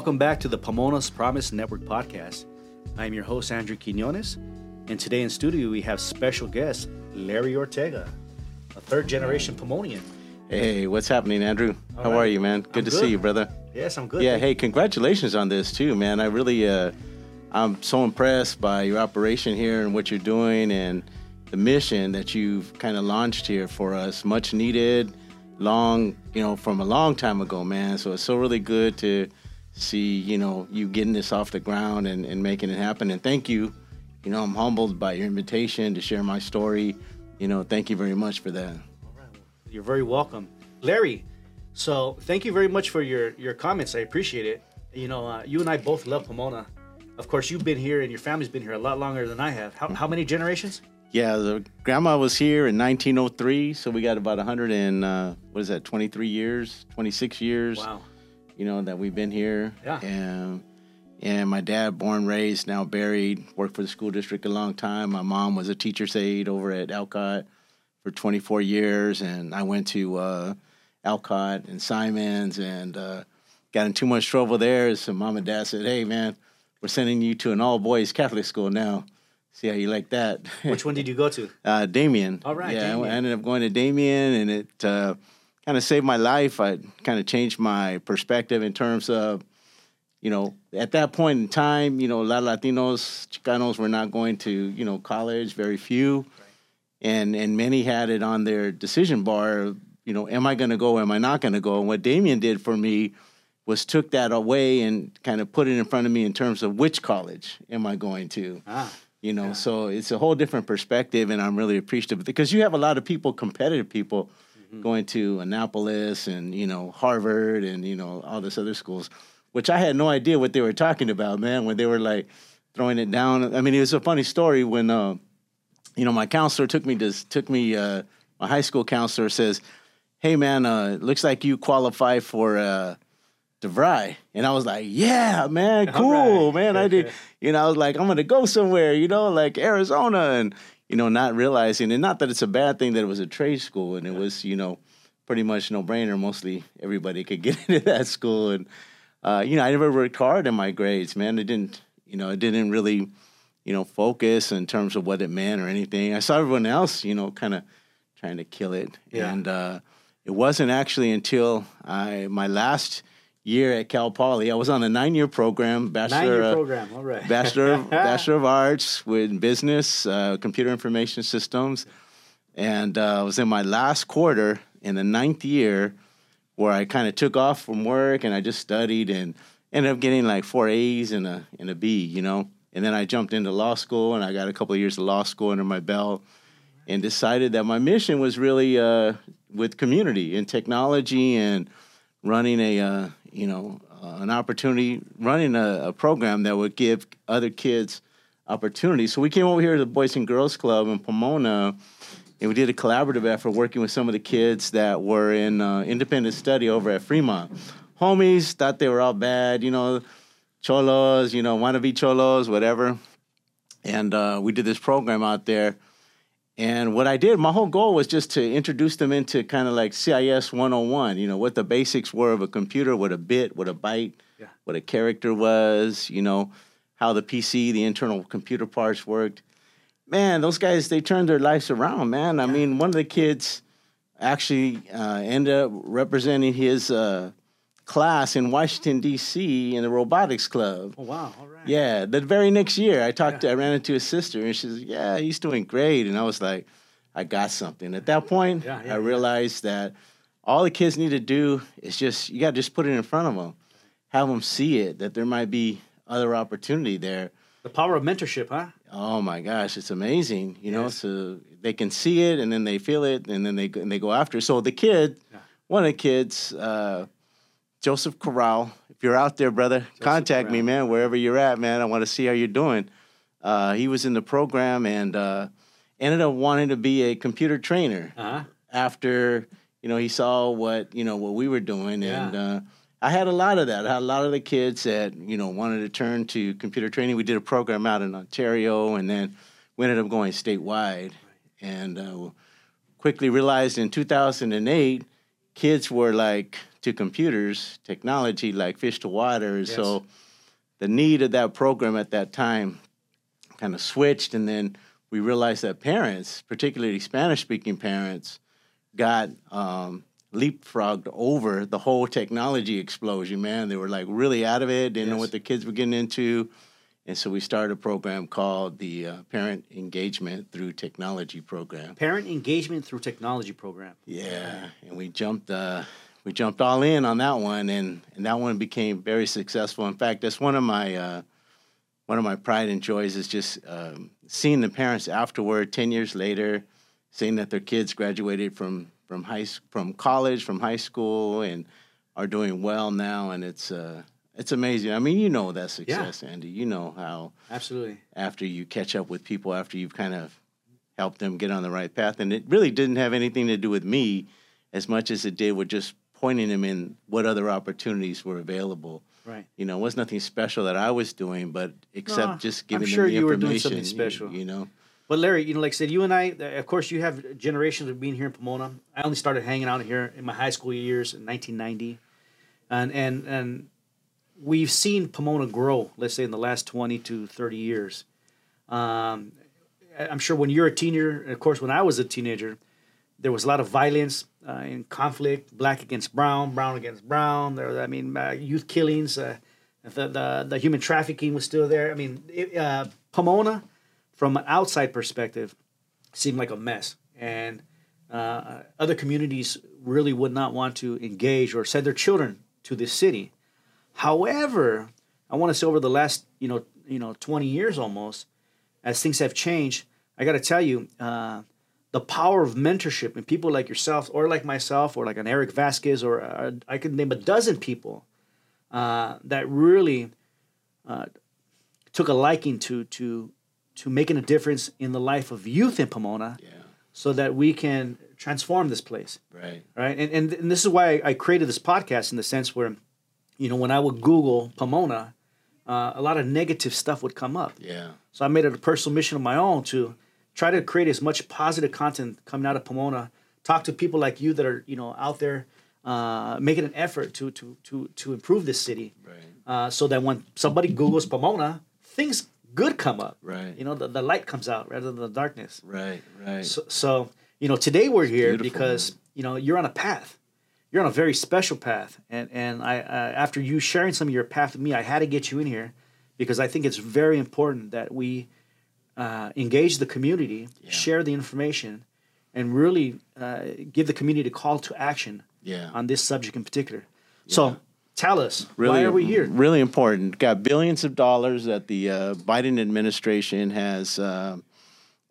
Welcome back to the Pomona's Promise Network podcast. I'm your host, Andrew Quinones, and today in studio we have special guest, Larry Ortega, a third generation Pomonian. Hey, what's happening, Andrew? All How right. are you, man? Good I'm to good. see you, brother. Yes, I'm good. Yeah, hey, congratulations on this too, man. I really, uh, I'm so impressed by your operation here and what you're doing and the mission that you've kind of launched here for us. Much needed, long, you know, from a long time ago, man. So it's so really good to see, you know, you getting this off the ground and, and making it happen. And thank you. You know, I'm humbled by your invitation to share my story. You know, thank you very much for that. You're very welcome, Larry. So thank you very much for your your comments. I appreciate it. You know, uh, you and I both love Pomona. Of course, you've been here and your family's been here a lot longer than I have. How, how many generations? Yeah, the grandma was here in 1903, so we got about 100 and uh, what is that? 23 years, 26 years. Wow. You know that we've been here. Yeah. And and my dad, born, raised, now buried, worked for the school district a long time. My mom was a teacher's aide over at Alcott for 24 years, and I went to uh, Alcott and Simons and uh, got in too much trouble there. So mom and dad said, "Hey, man, we're sending you to an all boys Catholic school now. See how you like that." Which one did you go to? uh, Damien. All right, Yeah, Damien. I ended up going to Damien, and it uh, kind of saved my life. I kind of changed my perspective in terms of, you know, at that point in time, you know, a lot of Latinos, Chicanos were not going to, you know, college. Very few, and and many had it on their decision bar. You know, am I going to go? Am I not going to go? And what Damien did for me was took that away and kind of put it in front of me in terms of which college am I going to Ah, you know so it's a whole different perspective and i'm really appreciative because you have a lot of people competitive people going to annapolis and you know harvard and you know all this other schools which i had no idea what they were talking about man when they were like throwing it down i mean it was a funny story when uh, you know my counselor took me to took me uh, my high school counselor says hey man uh, it looks like you qualify for uh, DeVry. And I was like, yeah, man, cool, right. man. I did, you know, I was like, I'm going to go somewhere, you know, like Arizona. And, you know, not realizing, and not that it's a bad thing that it was a trade school and it was, you know, pretty much no brainer. Mostly everybody could get into that school. And, uh, you know, I never worked hard in my grades, man. It didn't, you know, it didn't really, you know, focus in terms of what it meant or anything. I saw everyone else, you know, kind of trying to kill it. Yeah. And uh, it wasn't actually until I my last year at Cal Poly, I was on a nine year program, bachelor nine-year program. All right. bachelor of, bachelor of arts with business, uh, computer information systems, and uh, I was in my last quarter in the ninth year where I kind of took off from work and I just studied and ended up getting like four A's and a and a B, you know. And then I jumped into law school and I got a couple of years of law school under my belt and decided that my mission was really uh, with community and technology and running a uh, you know uh, an opportunity running a, a program that would give other kids opportunities. So we came over here to the Boys and Girls Club in Pomona, and we did a collaborative effort working with some of the kids that were in uh, independent study over at Fremont. Homies thought they were all bad, you know, cholos, you know, wannabe cholos, whatever. And uh, we did this program out there. And what I did, my whole goal was just to introduce them into kind of like CIS 101, you know, what the basics were of a computer, what a bit, what a byte, Yeah. what a character was, you know, how the PC, the internal computer parts worked. Man, those guys, they turned their lives around, man. I mean, one of the kids actually uh, ended up representing his uh, class in Washington, D.C. in the robotics club. Oh, wow. All right. Yeah, the very next year, I talked to, I ran into his sister, and she says, "Yeah, he's doing great." And I was like, "I got something." At that point, Yeah, yeah, I yeah. realized that all the kids need to do is just you got to just put it in front of them, have them see it that there might be other opportunity there. The power of mentorship, huh? Oh my gosh, it's amazing, you know. So they can see it, and then they feel it, and then they go- and they go after. it. So the kid, Yeah. one of the kids, uh, Joseph Corral. If you're out there, brother, contact me, man. Wherever you're at, man, I want to see how you're doing. Uh, he was in the program and uh, ended up wanting to be a computer trainer Uh huh. after you know he saw what you know what we were doing and uh, i had a lot of that i had a lot of the kids that you know wanted to turn to computer training we did a program out in ontario and then we ended up going statewide and uh, quickly realized in 2008 kids were like to computers technology like fish to water. Yes. So the need of that program at that time kind of switched, and then we realized that parents, particularly Spanish speaking parents, got um, leapfrogged over the whole technology explosion. Man, they were like really out of it, didn't know what the kids were getting into. And so we started a program called the uh, Parent Engagement Through Technology Program. Parent engagement through technology program. Yeah, and we jumped uh, we jumped all in on that one, and, and that one became very successful. In fact, that's one of my uh, one of my pride and joys is just um, seeing the parents afterward, ten years later, seeing that their kids graduated from from high from college, from high school, and are doing well now, and it's uh, it's amazing. I mean, you know that success, Andy. You know how Absolutely. after you catch up with people after you've kind of helped them get on the right path and it really didn't have anything to do with me as much as it did with just pointing them in what other opportunities were available Right. you know it was nothing special that i was doing but except No, just I'm giving sure them the you were doing information something special. you, know But Larry, you know, like I said, you and I, of course, you have generations of being here in Pomona. I only started hanging out here in my high school years in 1990, and and and we've seen Pomona grow. Let's say in the last 20 to 30 years. Um, I'm sure when you're a teenager, and of course, when I was a teenager, there was a lot of violence uh, and conflict, black against brown, brown against brown. There, I mean, uh, youth killings, uh, the, the the human trafficking was still there. I mean, it, uh, Pomona, from an outside perspective, seemed like a mess, and uh, other communities really would not want to engage or send their children to this city. However, I want to say over the last you know you know 20 years almost, as things have changed, I got to tell you, uh, the power of mentorship and people like yourself or like myself or like an Eric Vasquez or uh, I could name a dozen people uh, that really uh, took a liking to to to making a difference in the life of youth in Pomona, yeah so that we can transform this place right right? And, and and this is why I, created this podcast in the sense where, you know, when I would Google Pomona, uh, a lot of negative stuff would come up. yeah So I made it a personal mission of my own to try to create as much positive content coming out of Pomona. Talk to people like you that are you know out there uh, making an effort to to to to improve this city, right uh, so that when somebody Google's Pomona, things good come up. Right. You know, the, the light comes out rather than the darkness. right right So, so you know, today we're here because you know you're on a path. You're on a very special path, and and I uh, after you sharing some of your path with me, I had to get you in here because I think it's very important that we uh, engage the community, Yeah. share the information, and really uh, give the community a call to action yeah on this subject in particular. So tell us, really why are we here? Really important. Got billions of dollars that the uh, Biden administration has uh,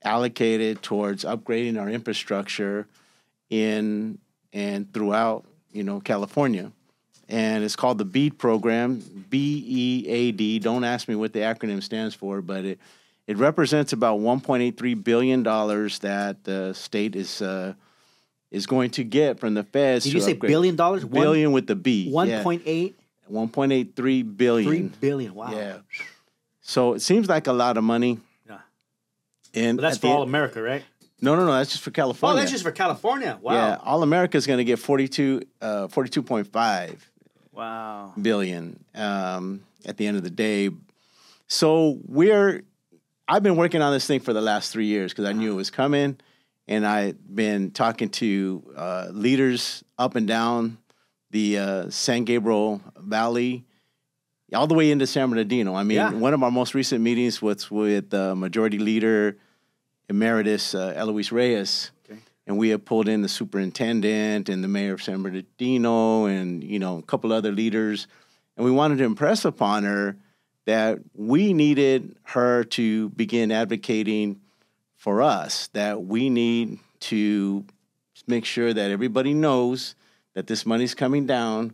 allocated towards upgrading our infrastructure in and throughout, you know, California. And it's called the BEAD program, B E A D. Don't ask me what the acronym stands for, but it it represents about 1.83 billion dollars that the state is uh, is going to get from the feds. Did you say upgrade- billion dollars? One- Billion with the B. One yeah. point eight 1.83 three billion. billion. Wow. Yeah. So it seems like a lot of money. Yeah. And But that's for the all America, right? No, no, no. That's just for California. Oh, that's just for California. Wow. Yeah, all America is going to get 42, uh, 42.5 Wow. billion um, at the end of the day. So we're, I've been working on this thing for the last three years because I knew it was coming, and I've been talking to uh, leaders up and down the uh, San Gabriel Valley, all the way into San Bernardino. I mean, Yeah. one of our most recent meetings was with uh, Majority Leader Emeritus uh, Eloise Reyes Okay. and we have pulled in the superintendent and the mayor of San Bernardino and you know a couple other leaders and we wanted to impress upon her that we needed her to begin advocating for us that we need to make sure that everybody knows that this money's coming down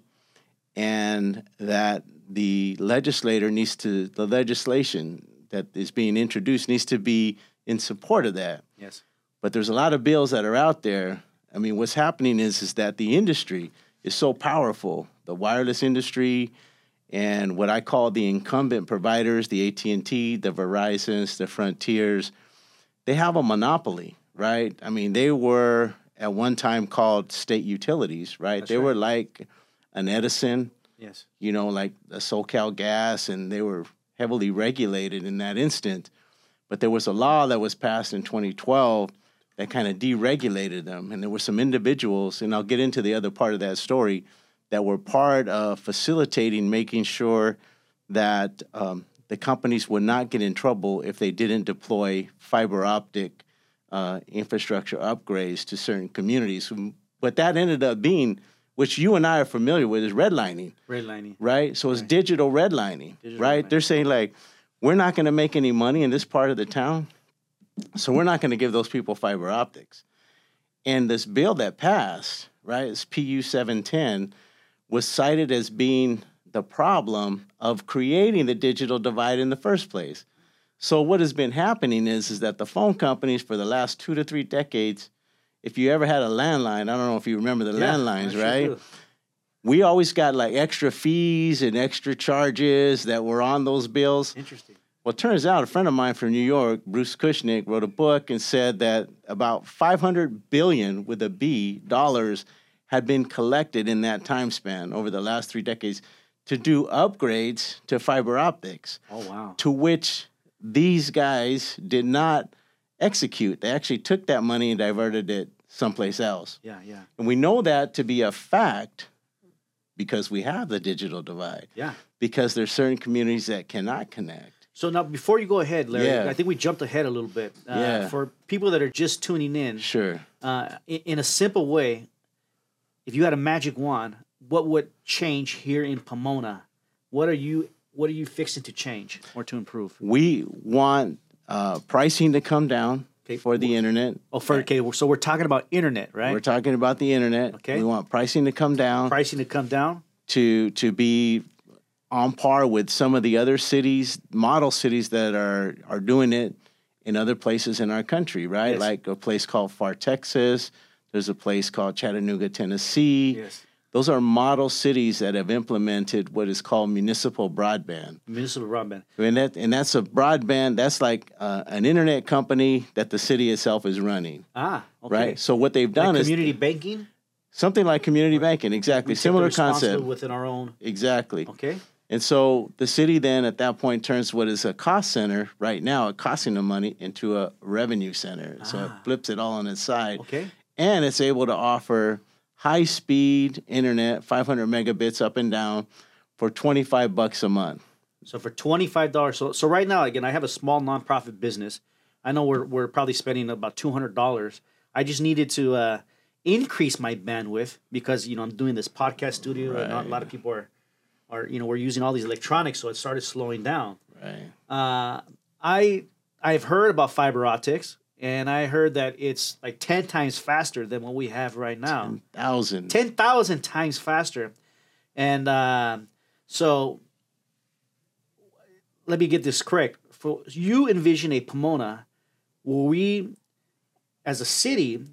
and that the legislator needs to the legislation that is being introduced needs to be in support of that Yes. but there's a lot of bills that are out there. I mean, what's happening is is that the industry is so powerful, the wireless industry, and what I call the incumbent providers, the AT and T, the Verizon's, the Frontiers, they have a monopoly, right? I mean, they were at one time called state utilities, right? That's they right. were like an Edison, Yes. you know, like a SoCal Gas, and they were heavily regulated in that instant. But there was a law that was passed in 2012 that kind of deregulated them. And there were some individuals, and I'll get into the other part of that story, that were part of facilitating making sure that um, the companies would not get in trouble if they didn't deploy fiber optic uh, infrastructure upgrades to certain communities. But that ended up being, which you and I are familiar with, is redlining Redlining. right? So it's Right. digital redlining, Digital right? redlining. They're saying like, we're not going to make any money in this part of the town, so we're not going to give those people fiber optics. And this bill that passed, right, it's PU 710, was cited as being the problem of creating the digital divide in the first place. So what has been happening is is that the phone companies for the last two to three decades, if you ever had a landline, I don't know if you remember the Yeah, landlines, sure right? do. we always got like extra fees and extra charges that were on those bills. Interesting. Well, it turns out a friend of mine from New York, Bruce Kushnick, wrote a book and said that about 500 billion with a B dollars had been collected in that time span over the last three decades to do upgrades to fiber optics, Oh wow. to which these guys did not execute. They actually took that money and diverted it someplace else. Yeah, yeah, And we know that to be a fact because we have the digital divide, yeah. because there's certain communities that cannot connect. So now, before you go ahead, Larry, Yeah. I think we jumped ahead a little bit. Uh, Yeah. For people that are just tuning in, Sure. uh, in, in a simple way, if you had a magic wand, what would change here in Pomona? What are you What are you fixing to change or to improve? We want uh, pricing to come down Okay. for the internet. Oh, for, okay, so we're talking about internet, right? We're talking about the internet. Okay. We want pricing to come down Pricing to come down. to to be on par with some of the other cities, model cities that are are doing it in other places in our country, right? Yes. Like a place called Pharr Texas. There's a place called Chattanooga, Tennessee. Yes. Those are model cities that have implemented what is called municipal broadband. Municipal broadband. And, that, and that's a broadband, that's like uh, an internet company that the city itself is running, Ah, okay. right? So what they've Like done is community banking. something like community banking, exactly. We Similar concept. within our own. Exactly. Okay. And so the city then at that point turns what is a cost center right now, costing them money, into a revenue center. So it Ah. flips it all on its side. Okay. And it's able to offer high speed internet, 500 megabits up and down for 25 bucks a month. So for twenty five dollars, so so right now again, I have a small nonprofit business. I know we're we're probably spending about two hundred dollars. I just needed to uh, increase my bandwidth because you know I'm doing this podcast studio, and not, a lot of people are are you know we're using all these electronics, so it started slowing down. Right. Uh, I I've heard about fiber optics, and I heard that it's like ten times faster than what we have right now. Thousand. ten thousand times faster. And uh, so, let me get this correct. For you envision a Pomona where we, as a city,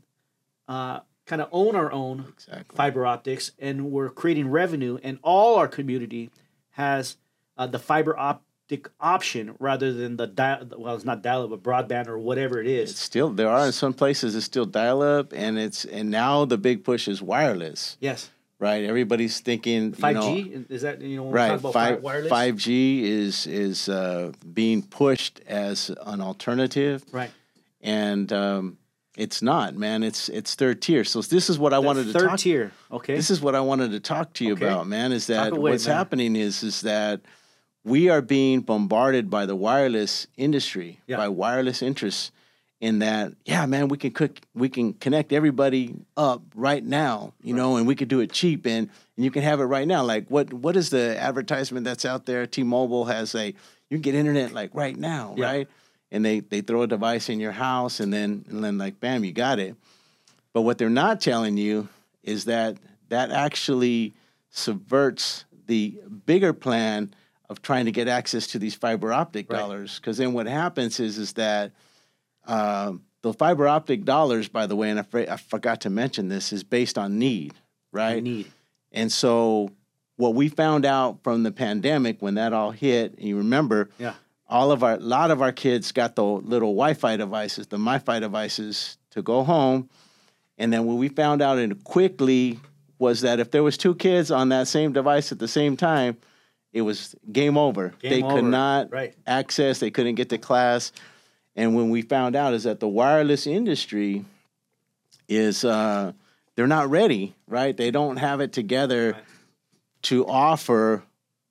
uh, kind of own our own Exactly. fiber optics, and we're creating revenue, and all our community has uh, the fiber option rather than the dial. Well, it's not dial-up, but broadband or whatever it is. It's still there are in some places it's still dial up and it's and now the big push is wireless, yes, right? Everybody's thinking five you know, G is that you know when we right talk about five wireless, five G is is uh, being pushed as an alternative, right? and um, it's not, man. It's it's third tier. So this is what I The wanted to third talk. tier. Okay. This is what I wanted to talk to you Okay. about, man. Is that away, what's man. happening is is that we are being bombarded by the wireless industry, Yeah. by wireless interests. In that, yeah, man, we can cook, we can connect everybody up right now, you know, and we could do it cheap, and and you can have it right now. Like, what what is the advertisement that's out there? T-Mobile has a you can get internet like right now, Yeah. right? And they they throw a device in your house, and then and then like bam, you got it. But what they're not telling you is that that actually subverts the bigger plan of trying to get access to these fiber optic Right. dollars. Because then what happens is is that um, the fiber optic dollars, by the way, and I, fr- I forgot to mention this, is based on need, right? Need. And so what we found out from the pandemic when that all hit, and you remember, Yeah. all of our, a lot of our kids got the little Wi-Fi devices, the MiFi devices, to go home. And then when we found out and quickly was that if there was two kids on that same device at the same time, it was game over. Game they over. could not Right. access. They couldn't get to class. And when we found out is that the wireless industry is uh, they're not ready, right? They don't have it together Right. to offer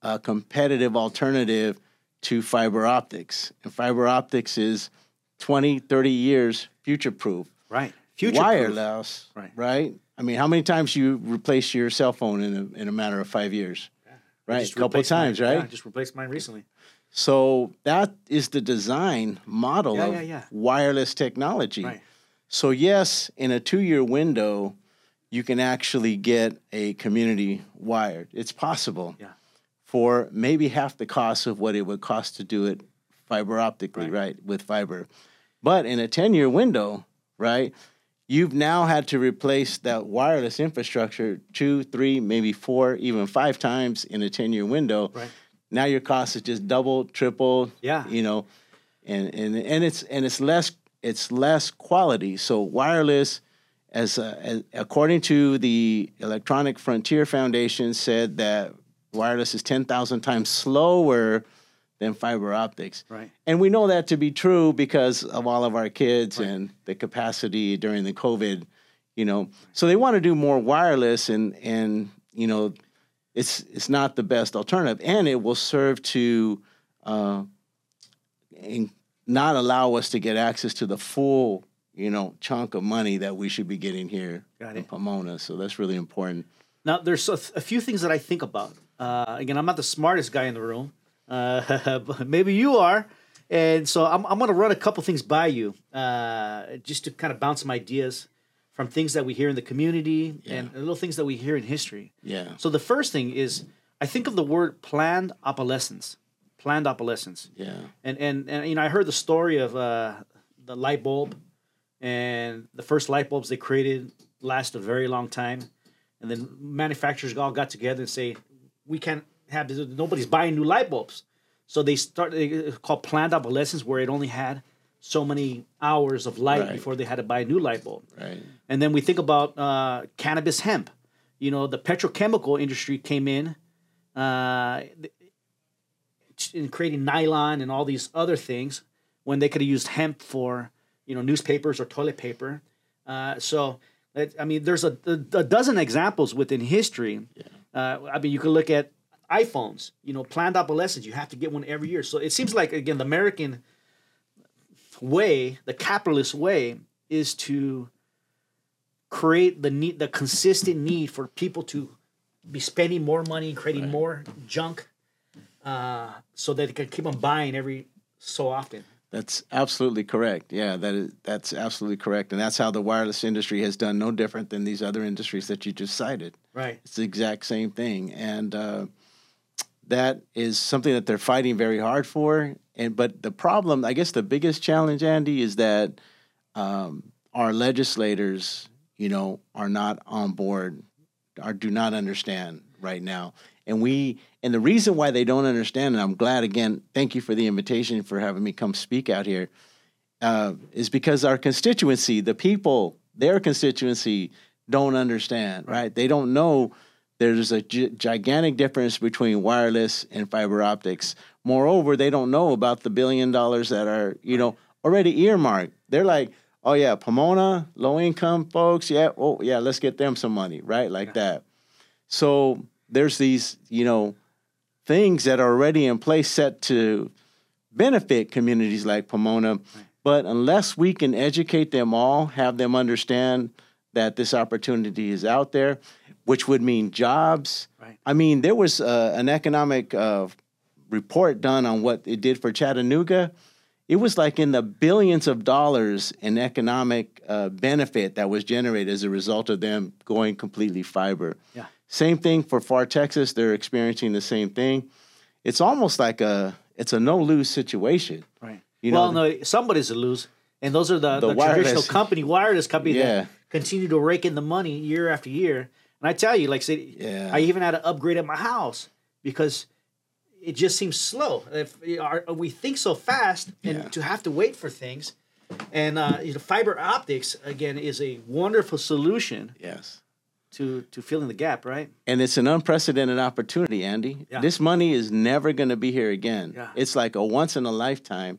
a competitive alternative to fiber optics. And fiber optics is 20, 30 years future proof. Right. Future wireless, Right. right? I mean, how many times you replace your cell phone in a, in a matter of five years? Right, a couple of times, right? Yeah, just replaced mine recently. So that is the design model Yeah, of yeah. wireless technology. Right. So yes, in a two-year window, you can actually get a community wired. It's possible. Yeah. For maybe half the cost of what it would cost to do it fiber optically, Right. right, with fiber. But in a 10-year window, right, you've now had to replace that wireless infrastructure two, three, maybe four, even five times in a 10-year window. Right. Now your cost is just double, triple, Yeah. you know, and and and it's and it's less it's less quality. So wireless, as, uh, as according to the Electronic Frontier Foundation, said that wireless is ten thousand times slower than fiber optics. Right. And we know that to be true because of all of our kids Right. and the capacity during the COVID, you know. So they want to do more wireless and and you know, it's it's not the best alternative, and it will serve to uh, in, not allow us to get access to the full you know chunk of money that we should be getting here in. Pomona. So that's really important. Now, there's a, a few things that I think about. Uh, again, I'm not the smartest guy in the room, uh, maybe you are. And so I'm, I'm going to run a couple things by you uh, just to kind of bounce some ideas from things that we hear in the community and little things that we hear in history. Yeah. So the first thing is I think of the word planned obsolescence. Planned obsolescence. Yeah. And and and you know, I heard the story of uh, the light bulb, and the first light bulbs they created last a very long time, and then manufacturers all got together and say, we can't have this. Nobody's buying new light bulbs, so they started called planned obsolescence, where it only had so many hours of light Right. before they had to buy a new light bulb. Right. And then we think about uh, cannabis hemp. You know, the petrochemical industry came in uh, in creating nylon and all these other things when they could have used hemp for, you know, newspapers or toilet paper. Uh, so, that, I mean, there's a, a, a dozen examples within history. Uh, I mean, you could look at iPhones, you know, planned obsolescence. You have to get one every year. So it seems like, again, the American way, the capitalist way, is to create the need, the consistent need for people to be spending more money and creating more junk, uh, so that they can keep on buying every so often. That's absolutely correct. Yeah, that is that's absolutely correct, and that's how the wireless industry has done no different than these other industries that you just cited. Right. It's the exact same thing, and uh, that is something that they're fighting very hard for. And but the problem, I guess, the biggest challenge, Andy, is that um, our legislators, you know, are not on board, or do not understand right now. And we, and the reason why they don't understand, and I'm glad again, thank you for the invitation for having me come speak out here, uh, is because our constituency, the people, their constituency, don't understand, right? They don't know there's a gi- gigantic difference between wireless and fiber optics. Moreover, they don't know about the billion dollars that are, you know, already earmarked. They're like, oh yeah, Pomona, low income folks, yeah, oh yeah, let's get them some money, right? Like that. So there's these, you know, things that are already in place set to benefit communities like Pomona. But unless we can educate them all, have them understand that this opportunity is out there, which would mean jobs. Right. I mean, there was uh, an economic uh, report done on what it did for Chattanooga. It was like in the billions of dollars in economic uh, benefit that was generated as a result of them going completely fiber. Yeah. Same thing for Pharr Texas; they're experiencing the same thing. It's almost like a it's a no lose situation. Right. You well, know, no, somebody's a lose, and those are the, The the, traditional company, wireless company Yeah. that continue to rake in the money year after year. And I tell you, like, say, Yeah. I even had to upgrade at my house because it just seems slow. If our, we think so fast, and Yeah. to have to wait for things, and uh, you know, fiber optics again is a wonderful solution Yes. to to fill in the gap, right? and it's an unprecedented opportunity, Andy. Yeah. This money is never going to be here again. Yeah. It's like a once in a lifetime,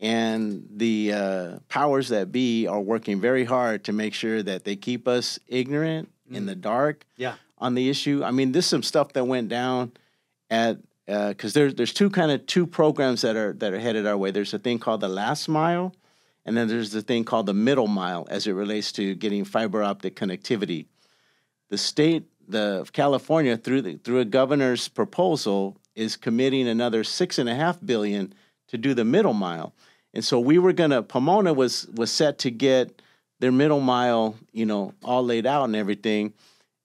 and the uh, powers that be are working very hard to make sure that they keep us ignorant in the mm. dark Yeah. on the issue. I mean, this is some stuff that went down at uh, because there's there's two kind of two programs that are that are headed our way. There's a thing called the last mile, and then there's the thing called the middle mile as it relates to getting fiber optic connectivity. The state, the of California, through the, through a governor's proposal, is committing another six and a half billion to do the middle mile. And so we were gonna Pomona was was set to get their middle mile, you know, all laid out and everything.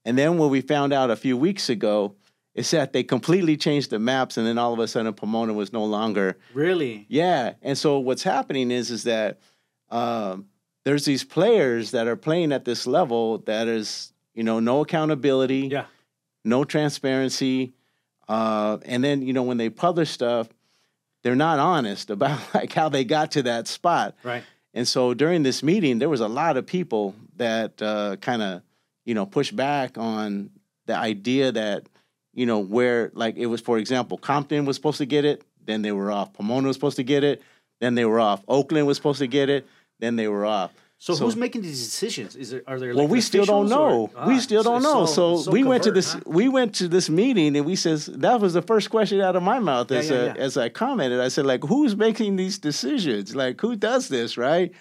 And then when we found out a few weeks ago, is that they completely changed the maps, and then all of a sudden Pomona was no longer. Really? Yeah, and so what's happening is is that um, there's these players that are playing at this level that is, you know, no accountability, Yeah. no transparency, uh, and then you know when they publish stuff, they're not honest about like how they got to that spot. Right. And so during this meeting, there was a lot of people that uh, kind of, you know, pushed back on the idea that, you know, where like it was, for example, Compton was supposed to get it, then they were off. Pomona was supposed to get it, then they were off. Oakland was supposed to get it, then they were off. So, So- who's making these decisions? Is there are there? Well, we still don't know. or- we Ah, still don't know. So, we went to this. huh? We went to this meeting, and we says that was the first question out of my mouth as yeah, uh, yeah. as I commented. I said, like, who's making these decisions? Like, who does this, right?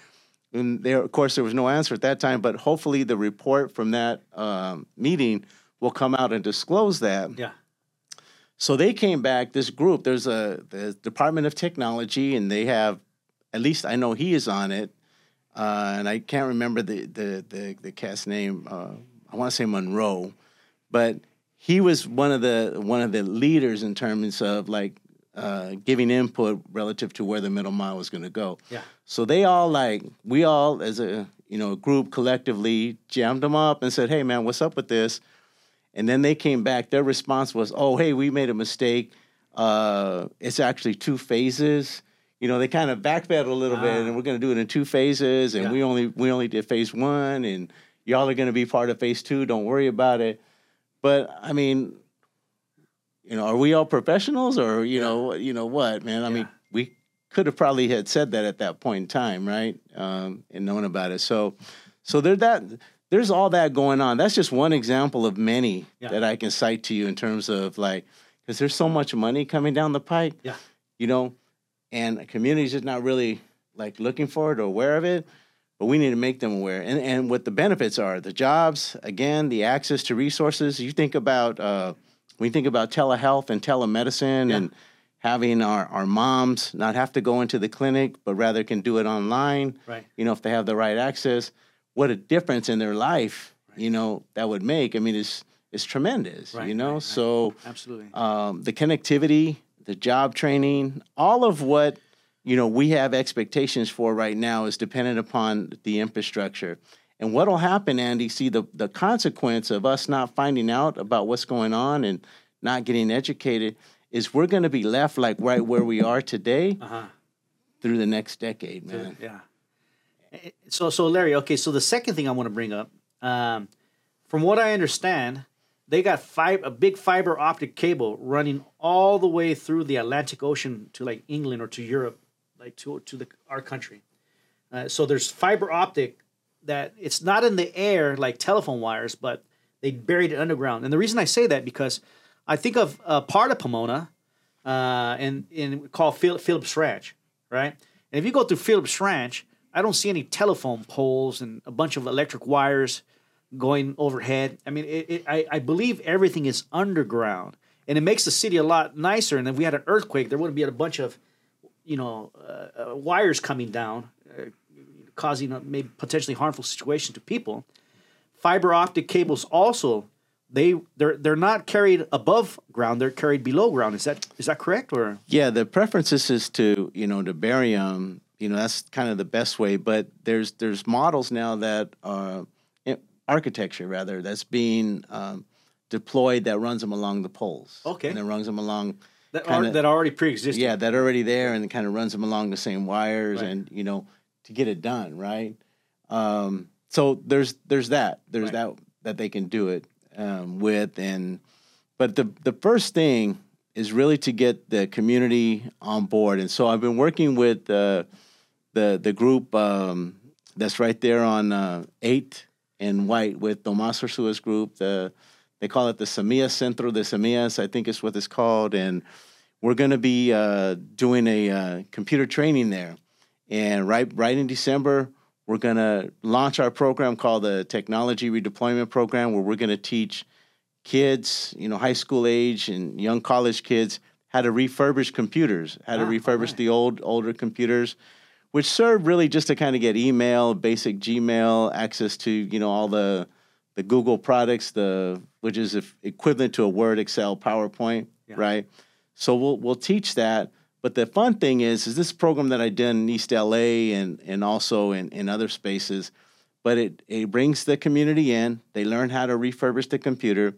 And there, of course, there was no answer at that time. But hopefully, the report from that um, meeting will come out and disclose that. Yeah. So they came back. This group, there's a the Department of Technology, and they have, at least I know he is on it, uh, and I can't remember the the the, the cast name. Uh, I want to say Monroe, but he was one of the one of the leaders in terms of like uh, giving input relative to where the middle mile was going to go. Yeah. So they all like we all as a you know group collectively jammed them up and said, "Hey man, what's up with this?" And then they came back. Their response was, "Oh, hey, we made a mistake. Uh, it's actually two phases." You know, they kind of backpedaled a little bit, Ah. and we're going to do it in two phases. And Yeah. we only we only did phase one, and y'all are going to be part of phase two. Don't worry about it. But I mean, you know, are we all professionals, or you know, you know what, man? I mean, we could have probably had said that at that point in time, right? Um, and known about it. So, so there that there's all that going on. That's just one example of many Yeah. that I can cite to you in terms of like, because there's so much money coming down the pike. Yeah. You know, and the community's just not really like looking for it or aware of it. But we need to make them aware, and and what the benefits are: the jobs, again, the access to resources. You think about uh, when you think about telehealth and telemedicine, Yeah. and having our, our moms not have to go into the clinic, but rather can do it online. Right. You know, if they have the right access, what a difference in their life, you know, that would make. I mean, it's it's tremendous. Right, you know, right, right. so Absolutely. um, the connectivity, the job training, all of what you know we have expectations for right now is dependent upon the infrastructure. And what will happen, Andy? See the the consequence of us not finding out about what's going on and not getting educated is we're going to be left like right where we are today Uh huh. through the next decade, man. Yeah. Eh, So, so Larry, okay. So the second thing I want to bring up, um, from what I understand, they got five a big fiber optic cable running all the way through the Atlantic Ocean to like England or to Europe, like to to the our country. Uh, so there's fiber optic that it's not in the air like telephone wires, but they buried it underground. And the reason I say that because I think of a part of Pomona, uh, and and called Phil, Phillips Ranch, right? And if you go through Phillips Ranch, I don't see any telephone poles and a bunch of electric wires going overhead. I mean, it, it, I, I believe everything is underground, and it makes the city a lot nicer. And if we had an earthquake, there wouldn't be a bunch of, you know, uh, uh, wires coming down, uh, causing a maybe potentially harmful situation to people. Fiber optic cables also they they're they're not carried above ground; they're carried below ground. Is that is that correct or? Yeah, the preferences is to you know to bury them. You know that's kind of the best way. But there's there's models now that are eh, architecture rather that's being um, deployed that runs them along the poles. Okay. and it runs them along. That, kinda- are, that already pre-existing. Yeah, that already there and it kind of runs them along the same wires Right. and you know to get it done right. Um, so there's there's that there's Right. that that they can do it um, with. And but the the first thing is really to get the community on board. And so I've been working with uh, the the group um, that's right there on uh, Eight and White with Tomas Ursua's group. The they call it the Semillas Centro de Semillas, I think is what it's called, and we're going to be uh, doing a uh, computer training there. And right right in December, we're going to launch our program called the Technology Redeployment Program, where we're going to teach kids, you know, high school age and young college kids how to refurbish computers, how to ah, refurbish right. the old older computers, which serve really just to kind of get email, basic Gmail, access to you know all the the Google products, the which is equivalent to a Word, Excel, PowerPoint, yeah. right? So we'll we'll teach that. But the fun thing is, is this program that I did in East LA and and also in, in other spaces, but it it brings the community in. They learn how to refurbish the computer.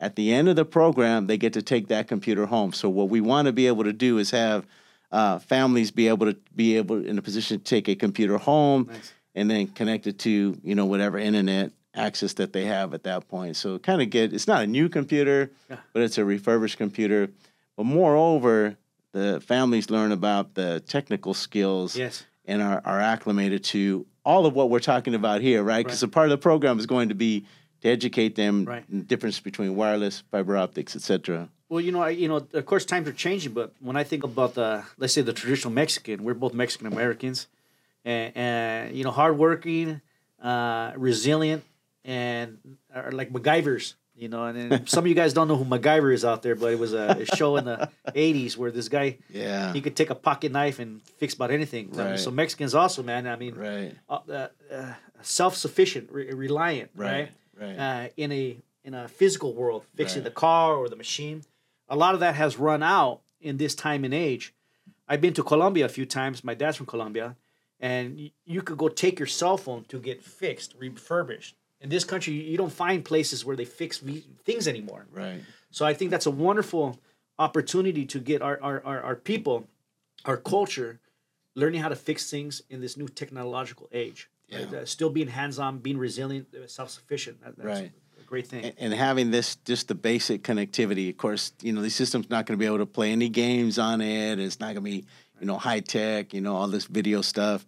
At the end of the program, they get to take that computer home. So what we want to be able to do is have uh, families be able to be able in a position to take a computer home nice. and then connect it to you know whatever internet access that they have at that point. So kind of get it's not a new computer, yeah. but it's a refurbished computer. But moreover, the families learn about the technical skills yes. and are, are acclimated to all of what we're talking about here, right? Because right. a part of the program is going to be to educate them right. the difference between wireless, fiber optics, etc. Well, you know, I, you know, of course, times are changing. But when I think about the, let's say, the traditional Mexican, we're both Mexican Americans, and, and, you know, hardworking, uh, resilient, and are like MacGyvers. You know, and some of you guys don't know who MacGyver is out there, but it was a, a show in the '80s where this guy, yeah, he could take a pocket knife and fix about anything. Right. So Mexicans also, man. I mean, right, uh, uh, uh self-sufficient, re- reliant, right, right, right. Uh, in a in a physical world, fixing right. the car or the machine. A lot of that has run out in this time and age. I've been to Colombia a few times. My dad's from Colombia, and you could go take your cell phone to get fixed, refurbished in this country you don't find places where they fix things anymore right so i think that's a wonderful opportunity to get our our, our, our people our culture learning how to fix things in this new technological age yeah. right? uh, still being hands-on being resilient uh, self-sufficient that, right great thing and, and, having this just the basic connectivity of course you know the system's not going to be able to play any games on it it's not going to be you know high tech you know all this video stuff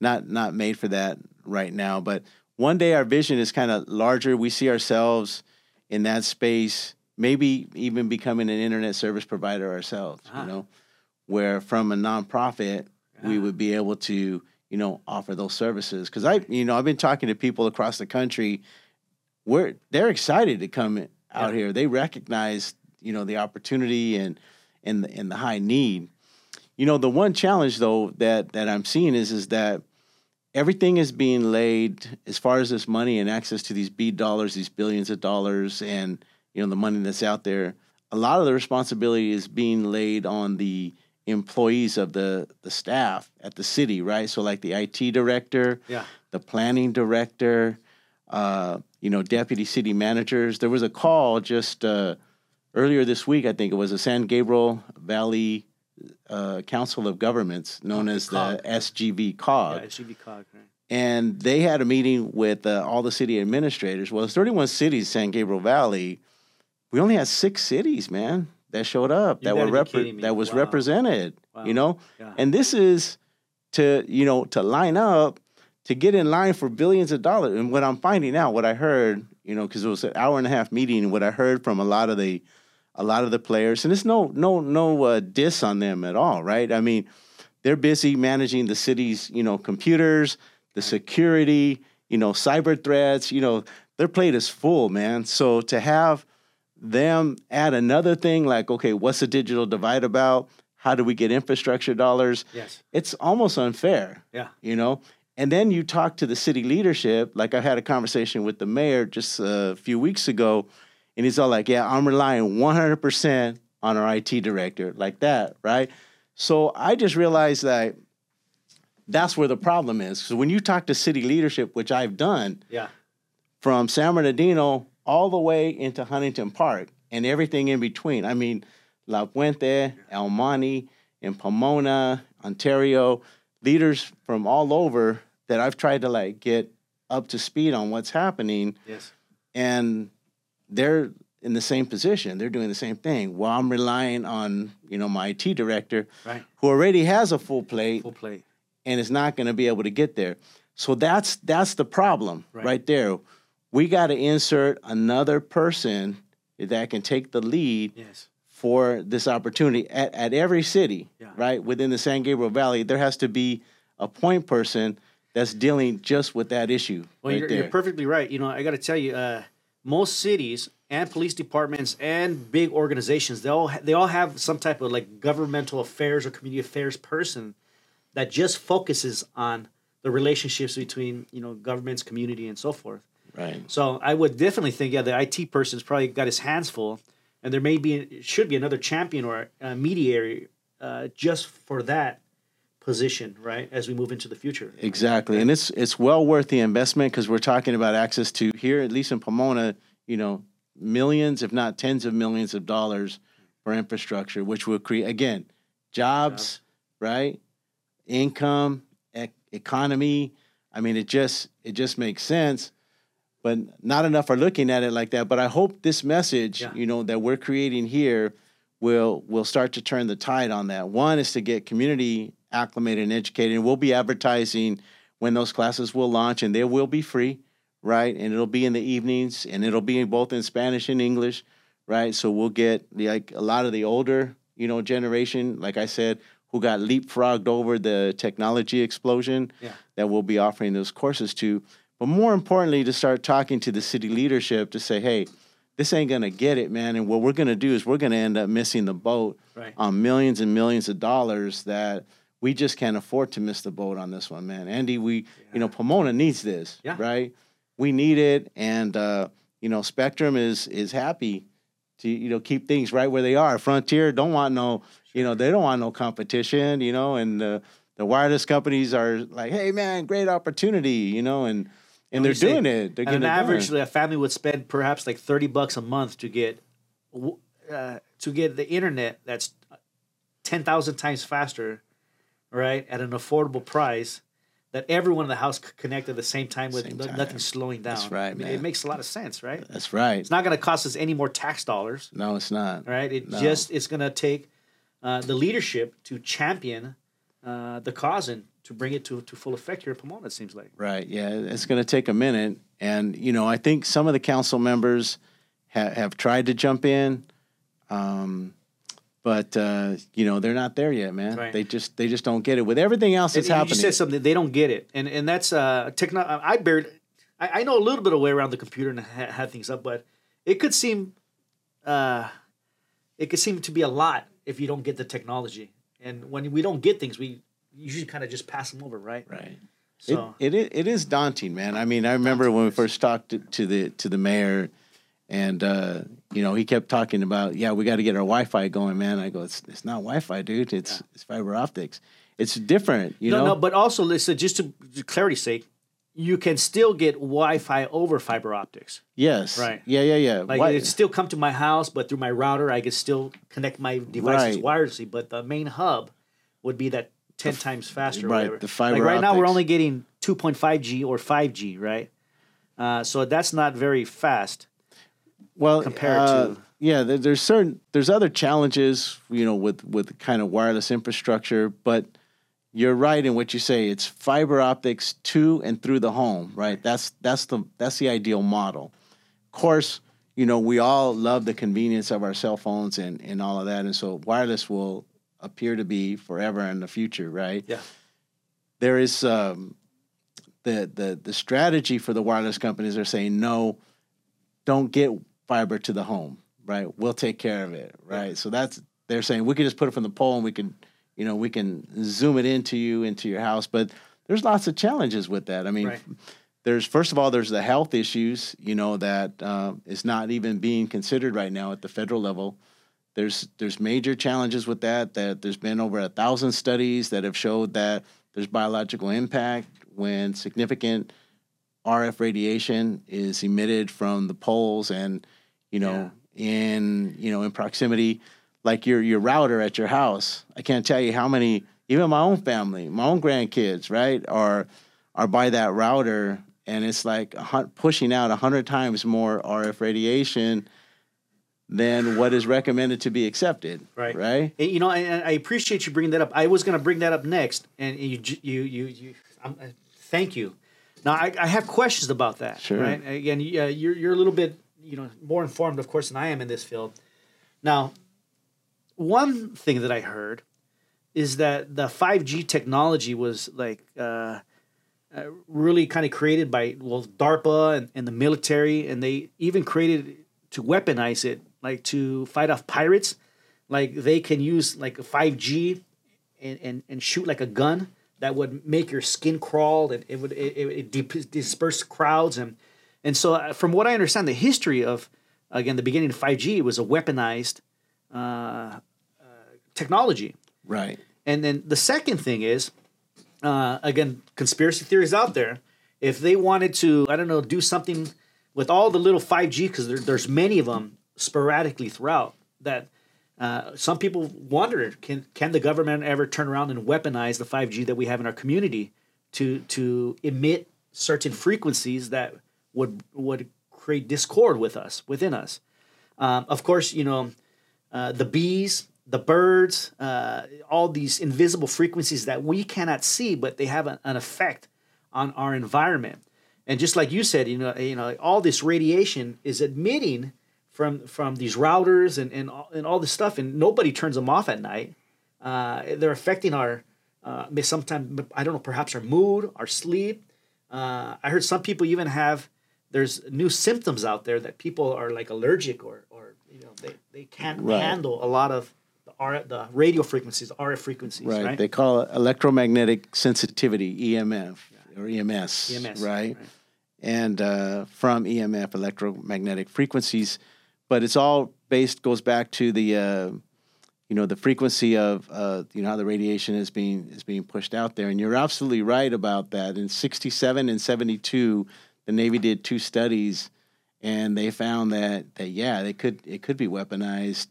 not not made for that right now but one day our vision is kind of larger. We see ourselves in that space, maybe even becoming an internet service provider ourselves, ah. you know, where from a nonprofit, we would be able to, you know, offer those services. Cause I, you know, I've been talking to people across the country where they're excited to come out yeah. here. They recognize, you know, the opportunity and, and the, and the high need. You know, the one challenge though that, that I'm seeing is, is that, everything is being laid as far as this money and access to these B dollars, these billions of dollars, and you know the money that's out there. A lot of the responsibility is being laid on the employees of the the staff at the city, right? So like the IT director, yeah, the planning director, uh, you know, deputy city managers. There was a call just uh, earlier this week, I think it was a San Gabriel Valley uh, Council of Governments, known as the SGV COG. Yeah, SGV COG, right. And they had a meeting with uh, all the city administrators. Well, there's 31 cities, San Gabriel Valley. We only had six cities, man, that showed up you that were rep- that was wow. represented. Wow. You know, yeah. and this is to you know to line up to get in line for billions of dollars. And what I'm finding out, what I heard, you know, because it was an hour and a half meeting, what I heard from a lot of the a lot of the players, and it's no no no uh, diss on them at all, right? I mean, they're busy managing the city's you know computers, the security, you know, cyber threats. You know, their plate is full, man. So to have them add another thing like, okay, what's the digital divide about? How do we get infrastructure dollars? Yes, it's almost unfair. Yeah, you know. And then you talk to the city leadership. Like I had a conversation with the mayor just a few weeks ago and he's all like, yeah, I'm relying 100% on our IT director, like that, right? So I just realized that that's where the problem is. So when you talk to city leadership, which I've done, yeah, from San Bernardino all the way into Huntington Park and everything in between. I mean, La Puente, El Monte, in Pomona, Ontario, leaders from all over that I've tried to like get up to speed on what's happening. Yes and they're in the same position. They're doing the same thing. While I'm relying on you know my IT director, Right. who already has a full plate Full plate. and is not going to be able to get there. So that's that's the problem Right. right, there. We got to insert another person that can take the lead Yes. for this opportunity at, at every city, Yeah. right? Within the San Gabriel Valley, there has to be a point person that's dealing just with that issue. Well, right you're, you're perfectly right. You know, I got to tell you, uh, most cities and police departments and big organizations, they all ha- they all have some type of like governmental affairs or community affairs person that just focuses on the relationships between you know governments, community, and so forth. right. So I would definitely think, yeah, the IT person's probably got his hands full, and there may be should be another champion or a mediator uh, just for that position, right? As we move into the future. Exactly, and it's it's well worth the investment because we're talking about access to here, at least in Pomona, you know, millions, if not tens of millions of dollars for infrastructure, which will create again jobs, right? Income, ec- economy. I mean, it just it just makes sense, but not enough are looking at it like that. But I hope this message, Yeah. you know, that we're creating here will will start to turn the tide on that. One is to get community acclimated and educated, and we'll be advertising when those classes will launch, and they will be free, right? And it'll be in the evenings, and it'll be both in Spanish and English, right? So we'll get like a lot of the older, you know, generation, like I said, who got leapfrogged over the technology explosion Yeah. that we'll be offering those courses to. But more importantly, to start talking to the city leadership to say, hey, this ain't gonna get it, man. And what we're gonna do is we're gonna end up missing the boat Right. on millions and millions of dollars that we just can't afford to miss the boat on this one, man. Andy, we, you know, Pomona needs this, Yeah. right? We need it, and uh, you know, Spectrum is is happy to you know keep things right where they are. Frontier don't want no, you know, they don't want no competition, you know, and uh, the wireless companies are like, hey, man, great opportunity, you know, and and they're you say, doing it. They're On getting an done. average, a family would spend perhaps like thirty bucks a month to get uh, to get the internet that's ten thousand times faster, right, at an affordable price. That everyone in the house could connect at the same time with Same time. nothing slowing down. That's right, I mean, man. It makes a lot of sense, right? That's right. It's not going to cost us any more tax dollars, No, it's not. right? It No. just it's going to take uh, the leadership to champion uh, the cause and to bring it to, to full effect here in Pomona. It seems like. Right. Yeah, it's going to take a minute, and you know, I think some of the council members ha- have tried to jump in, um, but uh, you know, they're not there yet, man. Right. They just they just don't get it with everything else that's And you happening. said something they don't get it, and and that's uh techno. I barely, I, I know a little bit of way around the computer and ha- have things up, but it could seem, uh, it could seem to be a lot if you don't get the technology. And when we don't get things, we usually kind of just pass them over, right? right. So it, it it is daunting, man. I mean, I remember when we first talked to, to the to the mayor, and uh, you know, he kept talking about, yeah, we got to get our Wi-Fi going, man. I go, it's it's not Wi-Fi, dude. It's it's fiber optics. It's different, you no, know. no, but also listen, just to clarity's sake, you can still get Wi-Fi over fiber optics. yes, Right. Yeah, yeah, yeah. Like it still come to my house, but through my router, I could still connect my devices Right. wirelessly. But the main hub would be that ten times faster. right, the fiber Like right now, we're only getting two point five G or five G, right? Uh, so that's not very fast. Well compared uh, to- yeah there, there's certain there's other challenges you know with with kind of wireless infrastructure but you're right in what you say. It's fiber optics to and through the home right? That's that's the that's the ideal model. Of course you know we all love the convenience of our cell phones and and all of that and so wireless will appear to be forever in the future right? Yeah. there is um, the the the strategy for the wireless companies are saying no, don't get fiber to the home, right? We'll take care of it, right? So that's they're saying we can just put it from the pole and we can, you know, we can zoom it into you into your house, but there's lots of challenges with that. I mean. Right. There's first of all, there's the health issues, you know, that uh, is not even being considered right now at the federal level. There's there's major challenges with that. That there's been over a thousand studies that have showed that there's biological impact when significant RF radiation is emitted from the poles and you know in you know in proximity like your your router at your house. I can't tell you how many even my own family, my own grandkids, right, are are by that router and it's like pushing out hundred times more RF radiation than what is recommended to be accepted. Right. Right. And, you know, and I appreciate you bringing that up. I was going to bring that up next, and you, you, you, you. I'm, uh, thank you. Now, I, I have questions about that. Sure. Right. Again, you- uh, you're you're a little bit, you know, more informed, of course, than I am in this field. Now, one thing that I heard is that the 5G technology was like uh, uh, really kind of created by well DARPA and, and the military, and they even created to weaponize it, like to fight off pirates. Like they can use like a 5G and, and, and shoot like a gun that would make your skin crawl and it would it, it, it disperse crowds and and so uh, from what I understand, the history of again the beginning of 5G was a weaponized uh, uh, technology. Right. And then the second thing is, uh, again, conspiracy theories out there. If they wanted to, I don't know, do something with all the little 5G, because there, there's many of them sporadically throughout, that uh, some people wonder can can the government ever turn around and weaponize the 5G that we have in our community to to emit certain frequencies that would would create discord with us within us. Um, of course, you know uh, the bees, the birds, uh, all these invisible frequencies that we cannot see, but they have an, an effect on our environment. And just like you said, you know, you know, all this radiation is emitting from from these routers and and all, and all this stuff, and nobody turns them off at night. Uh, they're affecting our uh, sometimes I don't know, perhaps our mood, our sleep. Uh, I heard some people even have there's new symptoms out there that people are like allergic or or you know they, they can't Right. handle a lot of the R, the radio frequencies, RF frequencies, Right. right? They call it electromagnetic sensitivity, EMF or EMS. EMS, Right. right. And uh, from EMF, electromagnetic frequencies, but it's all based goes back to the uh, you know the frequency of uh, you know how the radiation is being is being pushed out there. And you're absolutely right about that. In '67 and '72, the Navy did two studies, and they found that that yeah, they could it could be weaponized.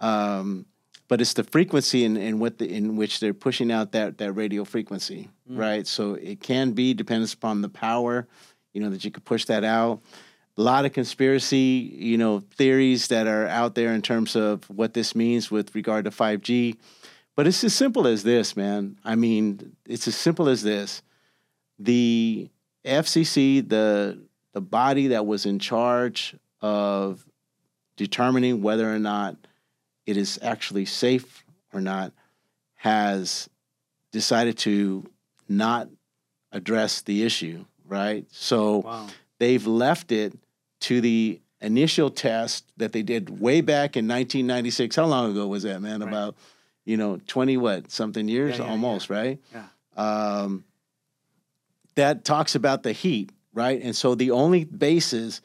Um, but it's the frequency in, in what the, in which they're pushing out that that radio frequency, right? So it can be depends upon the power, you know, that you could push that out. A lot of conspiracy, you know, theories that are out there in terms of what this means with regard to 5G. But it's as simple as this, man. I mean, it's as simple as this. The FCC, the the body that was in charge of determining whether or not it is actually safe or not, has decided to not address the issue, right? So Wow. they've left it to the initial test that they did way back in 1996. How long ago was that, man? Right. About, you know, 20 what, something years Yeah, yeah, almost, right? Yeah. Um, that talks about the heat, right? And so the only basis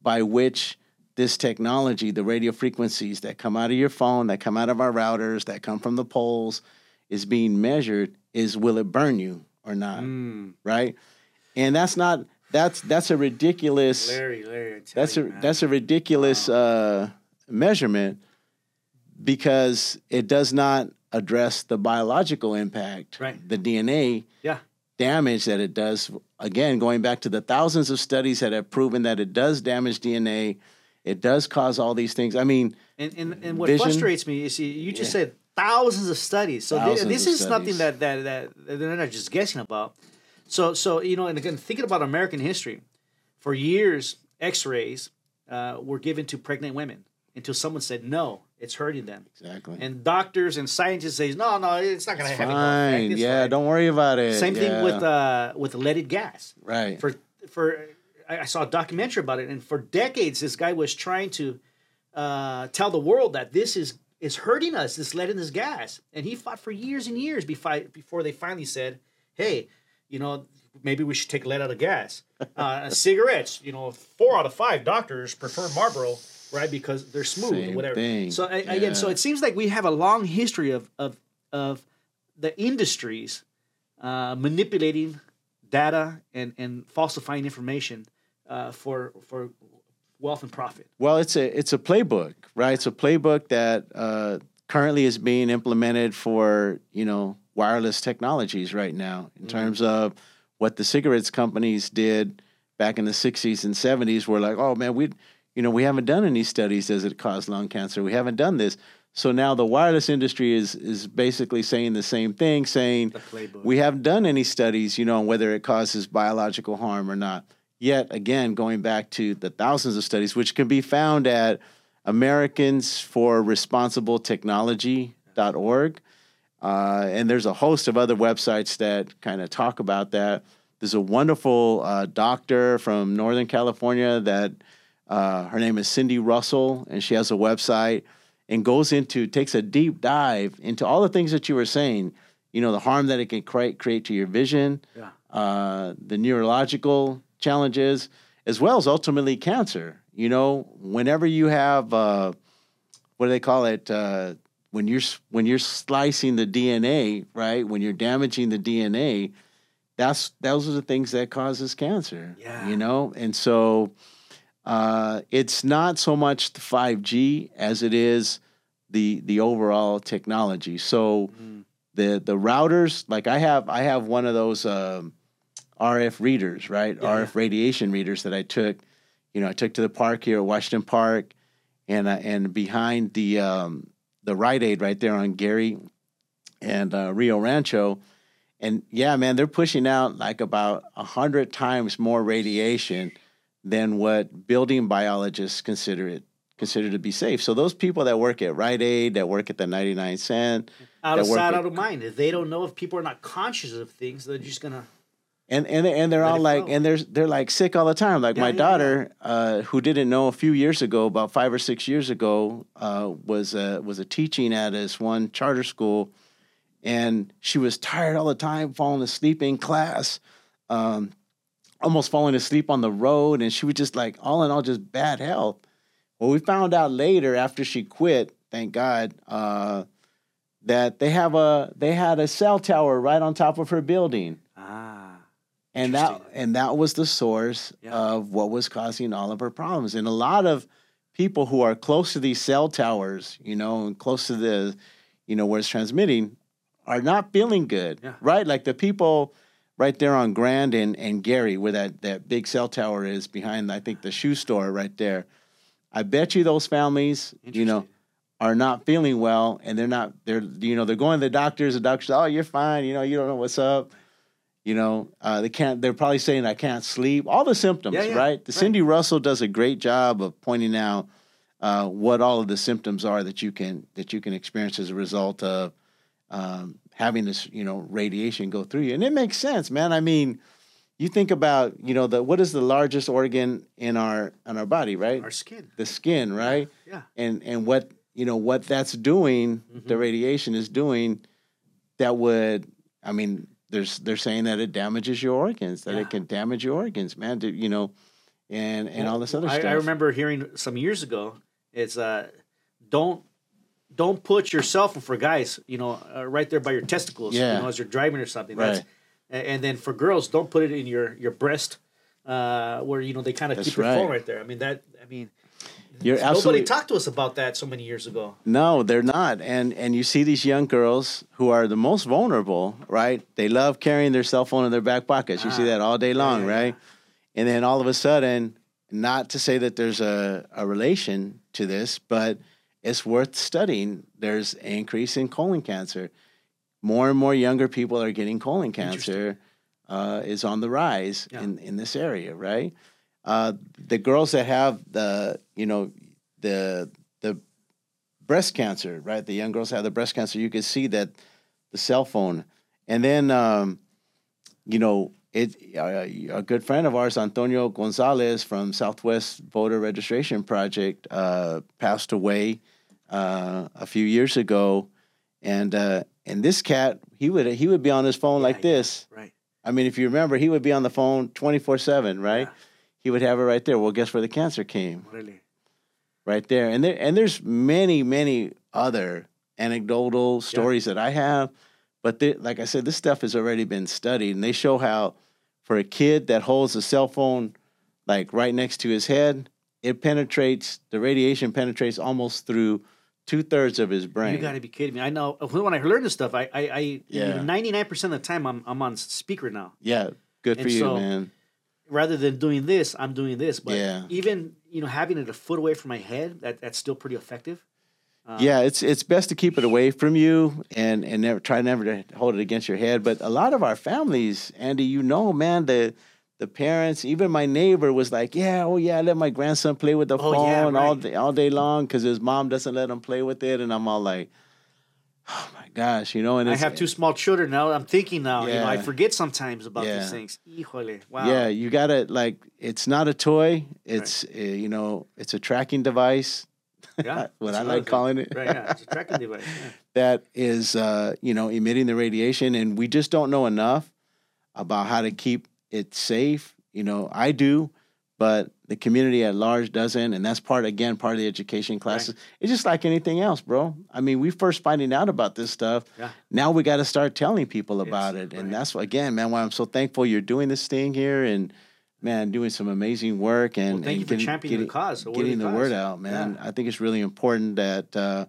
by which this technology, the radio frequencies that come out of your phone, that come out of our routers, that come from the poles, is being measured is will it burn you or not, Mm. right? And that's not that's that's a ridiculous Larry, Larry, that's a man. that's a ridiculous uh, measurement because it does not address the biological impact, Right. the DNA yeah. Damage that it does. Again, going back to the thousands of studies that have proven that it does damage DNA, it does cause all these things. I mean, And and, and what Vision. frustrates me is you, you just Yeah. said thousands of studies. So Thousands this is something studies. that, that that they're not just guessing about. So so you know, and again, thinking about American history, for years, X-rays uh, were given to pregnant women until someone said no, it's hurting them. exactly. And doctors and scientists say no, no, it's not going to have any effect. fine. Yeah, fine." don't worry about it. Same thing with uh, with leaded gas right. for for I I saw a documentary about it, and for decades, this guy was trying to uh, tell the world that this is is hurting us, this lead in this gas, and he fought for years and years before before they finally said, "Hey, you know, maybe we should take lead out of gas." Uh, cigarettes, you know, four out of five doctors prefer Marlboro, right, because they're smooth or whatever. thing. So I, again, so it seems like we have a long history of of of the industries uh, manipulating data and, and falsifying information uh, for for wealth and profit. Well, it's a it's a playbook, right? It's a playbook that uh, currently is being implemented for you know wireless technologies right now in terms of what the cigarettes companies did back in the 60s and 70s were like, oh man, we, you know, we haven't done any studies. Does it cause lung cancer? We haven't done this. So now the wireless industry is is basically saying the same thing, saying we haven't done any studies, you know, on whether it causes biological harm or not. Yet again, going back to the thousands of studies, which can be found at Americans for Responsible Technology.org. Uh, and there's a host of other websites that kind of talk about that. There's a wonderful uh, doctor from Northern California that uh, her name is Cindy Russell, and she has a website and goes into takes a deep dive into all the things that you were saying. You know, the harm that it can create create to your vision, yeah. uh, the neurological challenges, as well as ultimately cancer. You know, whenever you have uh, what do they call it? Uh, when you're when you're slicing the DNA, right? When you're damaging the DNA, that's those are the things that causes cancer. Yeah. You know, and so uh, it's not so much the 5G as it is the the overall technology. So mm. the the routers, like I have, I have one of those um, RF readers, right? Yeah. RF radiation readers that I took. You know, I took to the park here at Washington Park, and uh, and behind the um, the Rite Aid right there on Garey and uh, Rio Rancho. And yeah, man, they're pushing out like about a hundred times more radiation than what building biologists consider it consider to be safe. So those people that work at Rite Aid, that work at the 99 cent, out of sight, out of mind. If they don't know, if people are not conscious of things, they're just gonna. And and and they're all like, and they're they're like sick all the time. Like yeah, my yeah, daughter, yeah. Uh, who didn't know a few years ago, about five or six years ago, uh, was a, was a teaching at this one charter school, and she was tired all the time, falling asleep in class. Um, almost falling asleep on the road, and she was just like all in all just bad health. Well, we found out later after she quit, thank God, uh, that they have a they had a cell tower right on top of her building. Ah. And that and that was the source yeah. of what was causing all of her problems. And a lot of people who are close to these cell towers, you know, and close to the, you know, where it's transmitting, are not feeling good. Yeah. Right? Like the people right there on Grand and, and Garey, where that, that big cell tower is behind, I think, the shoe store right there. I bet you those families, you know, are not feeling well and they're not, they're, you know, they're going to the doctors, the doctors, oh, you're fine, you know, you don't know what's up. You know, uh, they can't, they're probably saying, I can't sleep, all the symptoms, yeah, yeah, right? The right. Cindy Russell does a great job of pointing out uh, what all of the symptoms are that you can, that you can experience as a result of, um, having this, you know, radiation go through you. And it makes sense, man. I mean, you think about, you know, the what is the largest organ in our in our body, right? Our skin. The skin, right? Yeah. And and what, you know, what that's doing, mm-hmm. the radiation is doing that would I mean, there's they're saying that it damages your organs, that yeah. it can damage your organs, man, to, you know, and and all this other I, stuff. I remember hearing some years ago, it's uh don't don't put your cell phone for guys, you know, uh, right there by your testicles, yeah. you know, as you're driving or something. Right. That's, and then for girls, don't put it in your your breast, uh, where you know they kind of keep your right. phone right there. I mean that. I mean, You're nobody talked to us about that so many years ago. No, they're not. And and you see these young girls who are the most vulnerable, right? They love carrying their cell phone in their back pockets. You ah, see that all day long, yeah, right? Yeah. And then all of a sudden, not to say that there's a, a relation to this, but it's worth studying. There's an increase in colon cancer. More and more younger people are getting colon cancer. Uh, is on the rise yeah. in, in this area, right? Uh, the girls that have the you know the the breast cancer, right? The young girls have the breast cancer. You can see that the cell phone, and then um, you know it. Uh, a good friend of ours, Antonio Gonzalez from Southwest Voter Registration Project, uh, passed away uh, a few years ago, and uh, and this cat he would he would be on his phone yeah, like this. right. I mean, if you remember, he would be on the phone twenty four seven. Right. Yeah. He would have it right there. Well, guess where the cancer came? Really. Right there, and there and there's many many other anecdotal stories yeah. that I have, but they, like I said, this stuff has already been studied, and they show how for a kid that holds a cell phone like right next to his head, it penetrates the radiation penetrates almost through two thirds of his brain. You got to be kidding me! I know when I learned this stuff, I, I, I ninety nine percent of the time I'm, I'm on speaker now. Yeah, good for and you, so, man. rather than doing this, I'm doing this. But Yeah. even you know having it a foot away from my head, that that's still pretty effective. Um, yeah, it's it's best to keep it away from you and and never try never to hold it against your head. But a lot of our families, Andy, you know, man, the the parents, even my neighbor was like, "Yeah, oh yeah, I let my grandson play with the Oh, phone yeah, all right. day, all day long because his mom doesn't let him play with it." And I'm all like, "Oh my gosh," you know. And I have two small children now. I'm thinking now. You know, I forget sometimes about Yeah. these things. Híjole, wow. Yeah, you gotta like. It's not a toy. It's uh, you know, it's a tracking device. yeah. what I like calling it. Right. Yeah. It's a tracking device. Yeah. that is uh, you know emitting the radiation and we just don't know enough about how to keep it safe you know i do but the community at large doesn't and that's part again part of the education classes it's just like anything else bro i mean we first finding out about this stuff Yeah. now we got to start telling people about Yes, it and right. that's why again man why i'm so thankful you're doing this thing here and man doing some amazing work and Well, thank and you for championing the cause, worthy getting the word cause. out man Yeah. i think it's really important that uh,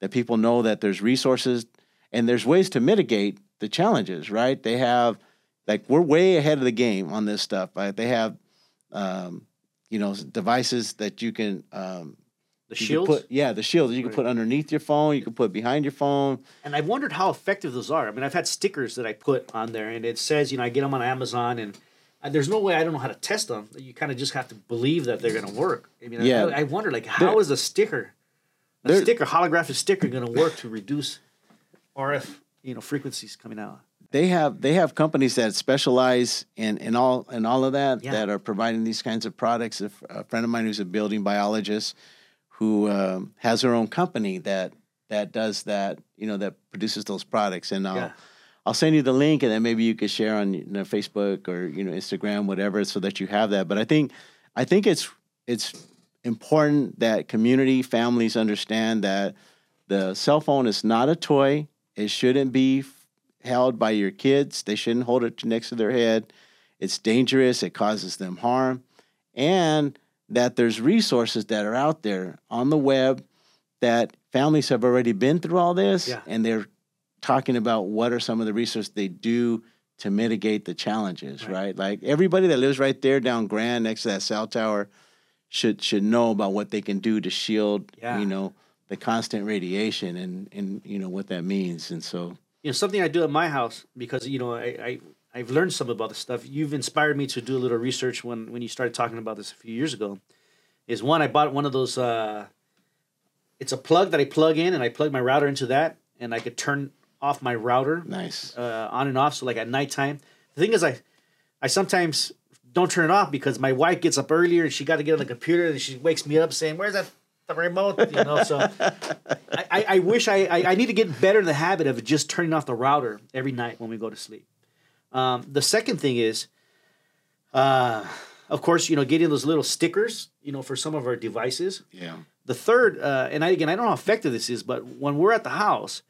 that people know that there's resources and there's ways to mitigate the challenges, right? They have like we're way ahead of the game on this stuff. Right? They have um, you know devices that you can um, The put yeah the shields you can put underneath your phone, you can put behind your phone. And I've wondered how effective those are. I mean, I've had stickers that I put on there, and it says, you know, I get them on Amazon, and there's no way I don't know how to test them. You kind of just have to believe that they're going to work. I mean, Yeah. I, I wonder, like, how There- is a sticker, a sticker, holographic sticker, going to work to reduce RF, you know, frequencies coming out? They have they have companies that specialize in in all in all of that Yeah. that are providing these kinds of products. A, f- a friend of mine who's a building biologist who um, has her own company that that does that you know that produces those products and I'll Yeah. I'll send you the link and then maybe you could share on you know, Facebook or you know Instagram whatever so that you have that but I think I think it's it's important that community families understand that the cell phone is not a toy it shouldn't be held by your kids they shouldn't hold it next to their head it's dangerous it causes them harm and that there's resources that are out there on the web that families have already been through all this Yeah. and they're talking about what are some of the resources they do to mitigate the challenges Right. right, like everybody that lives right there down grand next to that cell tower should should know about what they can do to shield Yeah. you know the constant radiation and and you know what that means and so you know something I do at my house because you know I, I I've learned some about this stuff. You've inspired me to do a little research when when you started talking about this a few years ago. Is one I bought one of those. Uh, it's a plug that I plug in and I plug my router into that and I could turn off my router nice uh, on and off. So like at nighttime, the thing is I I sometimes don't turn it off because my wife gets up earlier and she got to get on the computer and she wakes me up saying, "Where's that the remote?" You know. So I, I, I wish I, I I need to get better in the habit of just turning off the router every night when we go to sleep. Um, the second thing is, uh, of course, you know, getting those little stickers, you know, for some of our devices. yeah The third, uh, and I, again, I don't know how effective this is, but when we're at the house,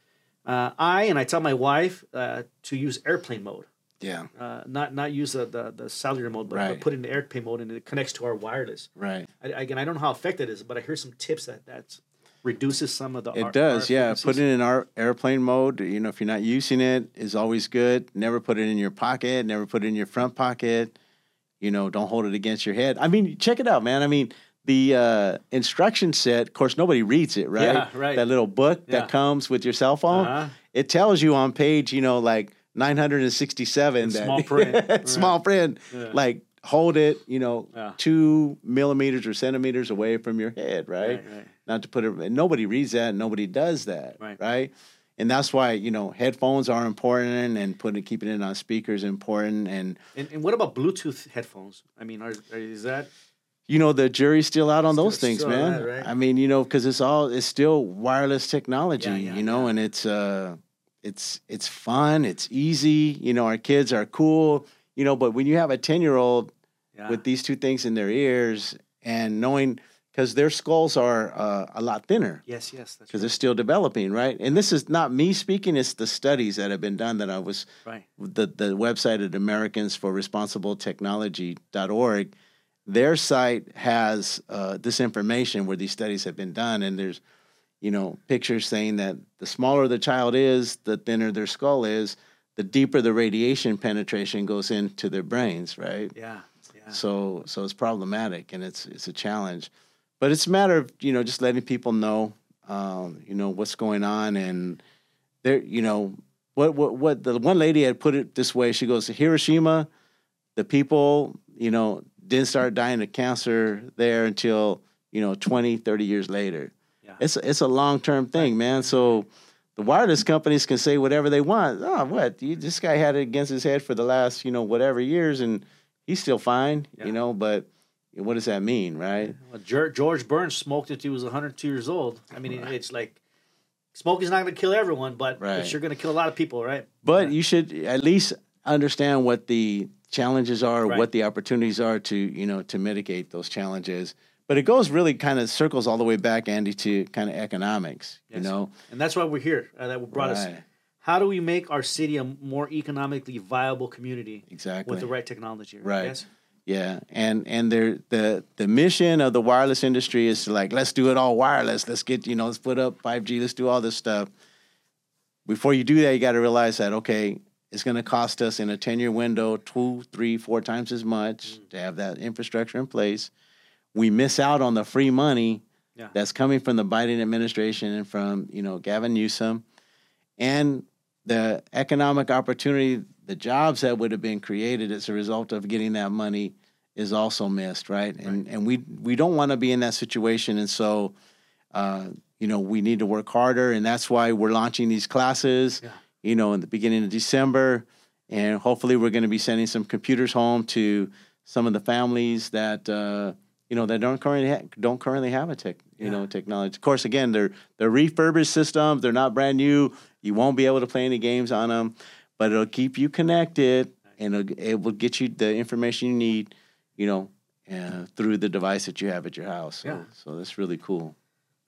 uh, I and I tell my wife uh, to use airplane mode, yeah uh, not not use the, the, the cellular mode, but, but put it in airplane mode, and it connects to our wireless. right I, again, I don't know how effective it is, but I hear some tips that that reduces some of the. It R- does, RF yeah. frequencies. Put it in our airplane mode. You know, if you're not using it, is always good. Never put it in your pocket. Never put it in your front pocket. You know, don't hold it against your head. I mean, check it out, man. I mean, the uh, instruction set. Of course, nobody reads it, right? Yeah, right. That little book Yeah. that comes with your cell phone. Uh-huh. It tells you on page, you know, like 967 In that small print. small print, Yeah. like hold it, you know, Yeah. two millimeters or centimeters away from your head, right? Right, right. Not to put it, nobody reads that, nobody does that, Right. right? And that's why you know headphones are important, and putting keeping it on speakers important, and And, and what about Bluetooth headphones? I mean, are, are is that you know the jury's still out on Still- those things, man. that, right? I mean, you know, because it's all it's still wireless technology, Yeah, yeah, you know, yeah. and it's uh, it's it's fun, it's easy. You know, our kids are cool, you know, but when you have a ten year old yeah. with these two things in their ears and knowing because their skulls are uh, a lot thinner yes, yes, that's because they're still developing, right? And this is not me speaking; it's the studies that have been done that I was right. the the website at Americans for Responsible Technology.org. Their site has uh, this information where these studies have been done, and there's you know pictures saying that the smaller the child is, the thinner their skull is, the deeper the radiation penetration goes into their brains, right? Yeah, yeah. So so it's problematic and it's it's a challenge, but it's a matter of you know just letting people know um, you know what's going on and there you know what what what the one lady had put it this way. She goes Hiroshima, the people you know didn't start dying of cancer there until you know 20 30 years later Yeah. it's a, it's a long-term thing man so the wireless companies can say whatever they want oh what you, this guy had it against his head for the last you know whatever years and he's still fine Yeah. you know but what does that mean right Well, George Burns smoked it he was 102 years old. I mean, it- it's like smoking's not going to kill everyone, but Right. it's sure going to kill a lot of people, right? but you should at least understand what the challenges are Right. what the opportunities are to you know to mitigate those challenges but it goes really kind of circles all the way back andy to kind of economics you know And that's why we're here. Uh, that brought us. How do we make our city a more economically viable community exactly with the right technology? Right. Yes? Yeah, and and they're, the the mission of the wireless industry is to like let's do it all wireless. Let's get you know let's put up five G. Let's do all this stuff. Before you do that, you got to realize that okay, it's going to cost us in a ten year window two, three, four times as much to have that infrastructure in place. We miss out on the free money Yeah. that's coming from the Biden administration and from you know Gavin Newsom, and the economic opportunity, the jobs that would have been created as a result of getting that money is also missed, right? And and we we don't want to be in that situation, and so uh, you know we need to work harder, and that's why we're launching these classes. Yeah. You know, in the beginning of December, and hopefully we're going to be sending some computers home to some of the families that. Uh, you know that don't currently ha- don't currently have a tech you Yeah. know technology. Of course, again they're they're refurbished systems. They're not brand new. You won't be able to play any games on them, but it'll keep you connected and it'll, it will get you the information you need. You know, uh, through the device that you have at your house. So, Yeah. so that's really cool.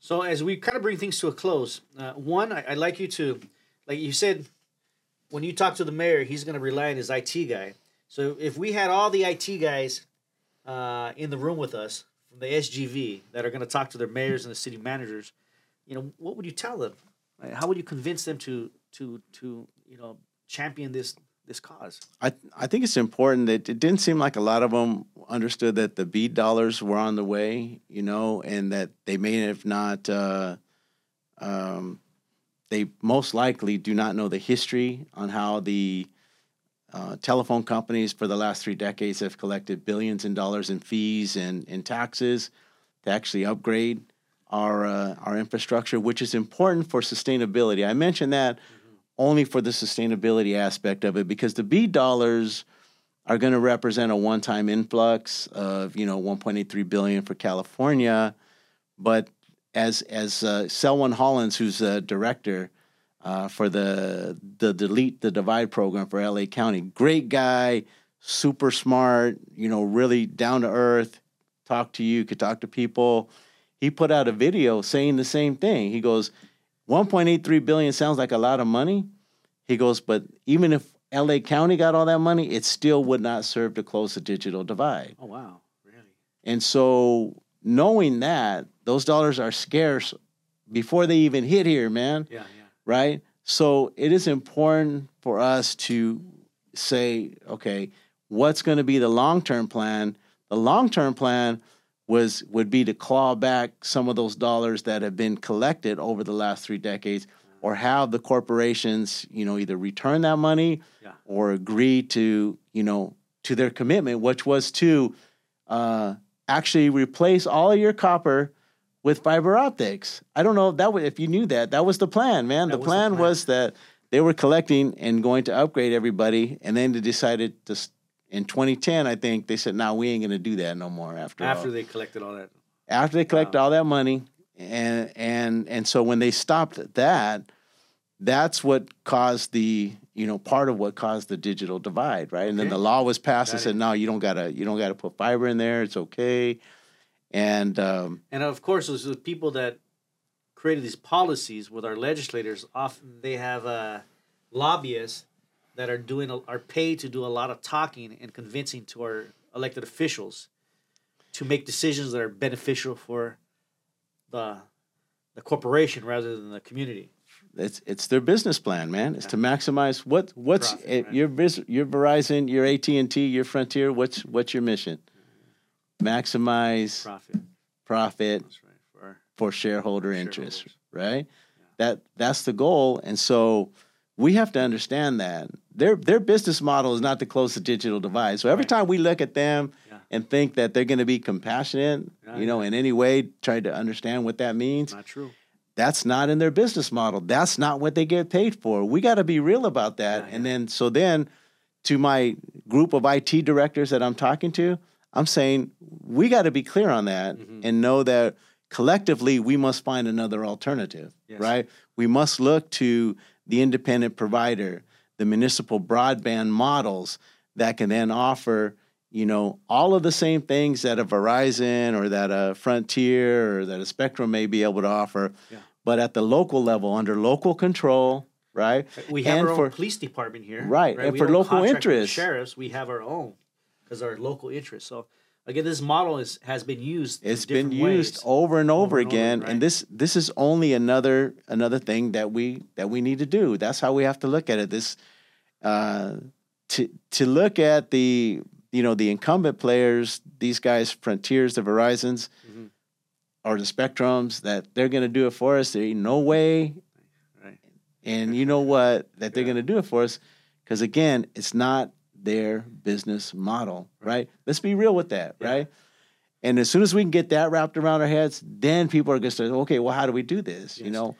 So as we kind of bring things to a close, uh, one, I, I'd like you to, like you said, when you talk to the mayor, he's going to rely on his IT guy. So if we had all the IT guys uh, in the room with us from the SGV that are going to talk to their mayors and the city managers, you know, what would you tell them? How would you convince them to to to you know champion this this cause? I I think it's important that it didn't seem like a lot of them understood that the BEAD dollars were on the way, you know, and that they may have not. Uh, um, they most likely do not know the history on how the uh, telephone companies for the last three decades have collected billions in dollars in fees and, and taxes to actually upgrade our uh, our infrastructure, which is important for sustainability. I mentioned that only for the sustainability aspect of it because the B dollars are going to represent a one-time influx of you know 1.83 billion for California, but as as uh, Selwyn Hollins, who's the director uh, for the the delete the divide program for LA County, great guy, super smart, you know, really down to earth, talk to you, could talk to people. He put out a video saying the same thing. He goes, 1.83 billion sounds like a lot of money. He goes, but even if LA County got all that money, it still would not serve to close the digital divide. Oh wow, really? And so, knowing that those dollars are scarce before they even hit here, man, Yeah, yeah. Right? So, it is important for us to say, okay, what's going to be the long term plan? The long term plan was would be to claw back some of those dollars that have been collected over the last three decades or have the corporations you know either return that money Yeah. or agree to you know to their commitment which was to uh, actually replace all of your copper with fiber optics. I don't know if that was, if you knew that that was the plan man. The was the plan plan. was that they were collecting and going to upgrade everybody and then they decided to in 2010 i think they said no we ain't going to do that no more after all. After they collected all that. after they collect all that money and and and so when they stopped that that's what caused the you know part of what caused the digital divide right? And then the law was passed and said no you don't gotta you don't gotta put fiber in there. It's okay and um, And of course, those the people that created these policies with our legislators. Often they have uh, lobbyists that are doing are paid to do a lot of talking and convincing to our elected officials to make decisions that are beneficial for the the corporation rather than the community. it's it's their business plan, man. It's to maximize what what's Profit, it, right. your your Verizon, your AT and T, your Frontier. What's what's your mission? Maximize Profit. profit right. For for shareholder interest, right? That that's the goal, and so we have to understand that their their business model is not to close the digital divide. So every Right. time we look at them Yeah. and think that they're going to be compassionate, Yeah, you know, in any way, try to understand what that means. not true. That's not in their business model. That's not what they get paid for. We got to be real about that. Yeah, and then so then to my group of IT directors that I'm talking to, I'm saying we got to be clear on that Mhm. and know that collectively we must find another alternative, Yes. right? We must look to the independent provider, the municipal broadband models that can then offer, you know, all of the same things that a Verizon or that a Frontier or that a Spectrum may be able to offer, Yeah. but at the local level under local control, right? We have And our own for- police department here. Right, and We for local contract with the interests. Sheriffs, we have our own because our local interests. So again, this model is has been used. It's been used ways. over and over, Over and over, again, right. and this this is only another another thing that we that we need to do. That's how we have to look at it. This uh, to to look at the you know the incumbent players, these guys, Frontiers, the Verizons, Mhm. or the Spectrums, that they're going to do it for us. There ain't no way, Right. and you know what that they're Yeah. going to do it for us because again, it's not their business model, right? Let's be real with that, Yeah. right? And as soon as we can get that wrapped around our heads, then people are going to start. Okay, well, how do we do this? You know,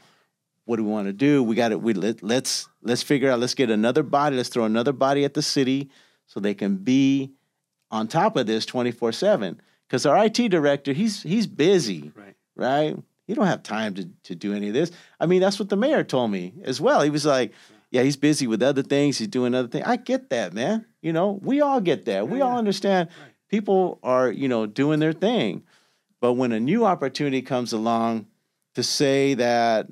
what do we want to do? We got to we let, let's let's figure out. Let's get another body. Let's throw another body at the city so they can be on top of this twenty four seven. Because our IT director, he's he's busy, Right. right? He don't have time to to do any of this. I mean, that's what the mayor told me as well. He was like, "Yeah, he's busy with other things. He's doing other things." I get that, man. You know, we all get that. we Yeah, all understand. Right. People are, you know, doing their thing. But when a new opportunity comes along to say that,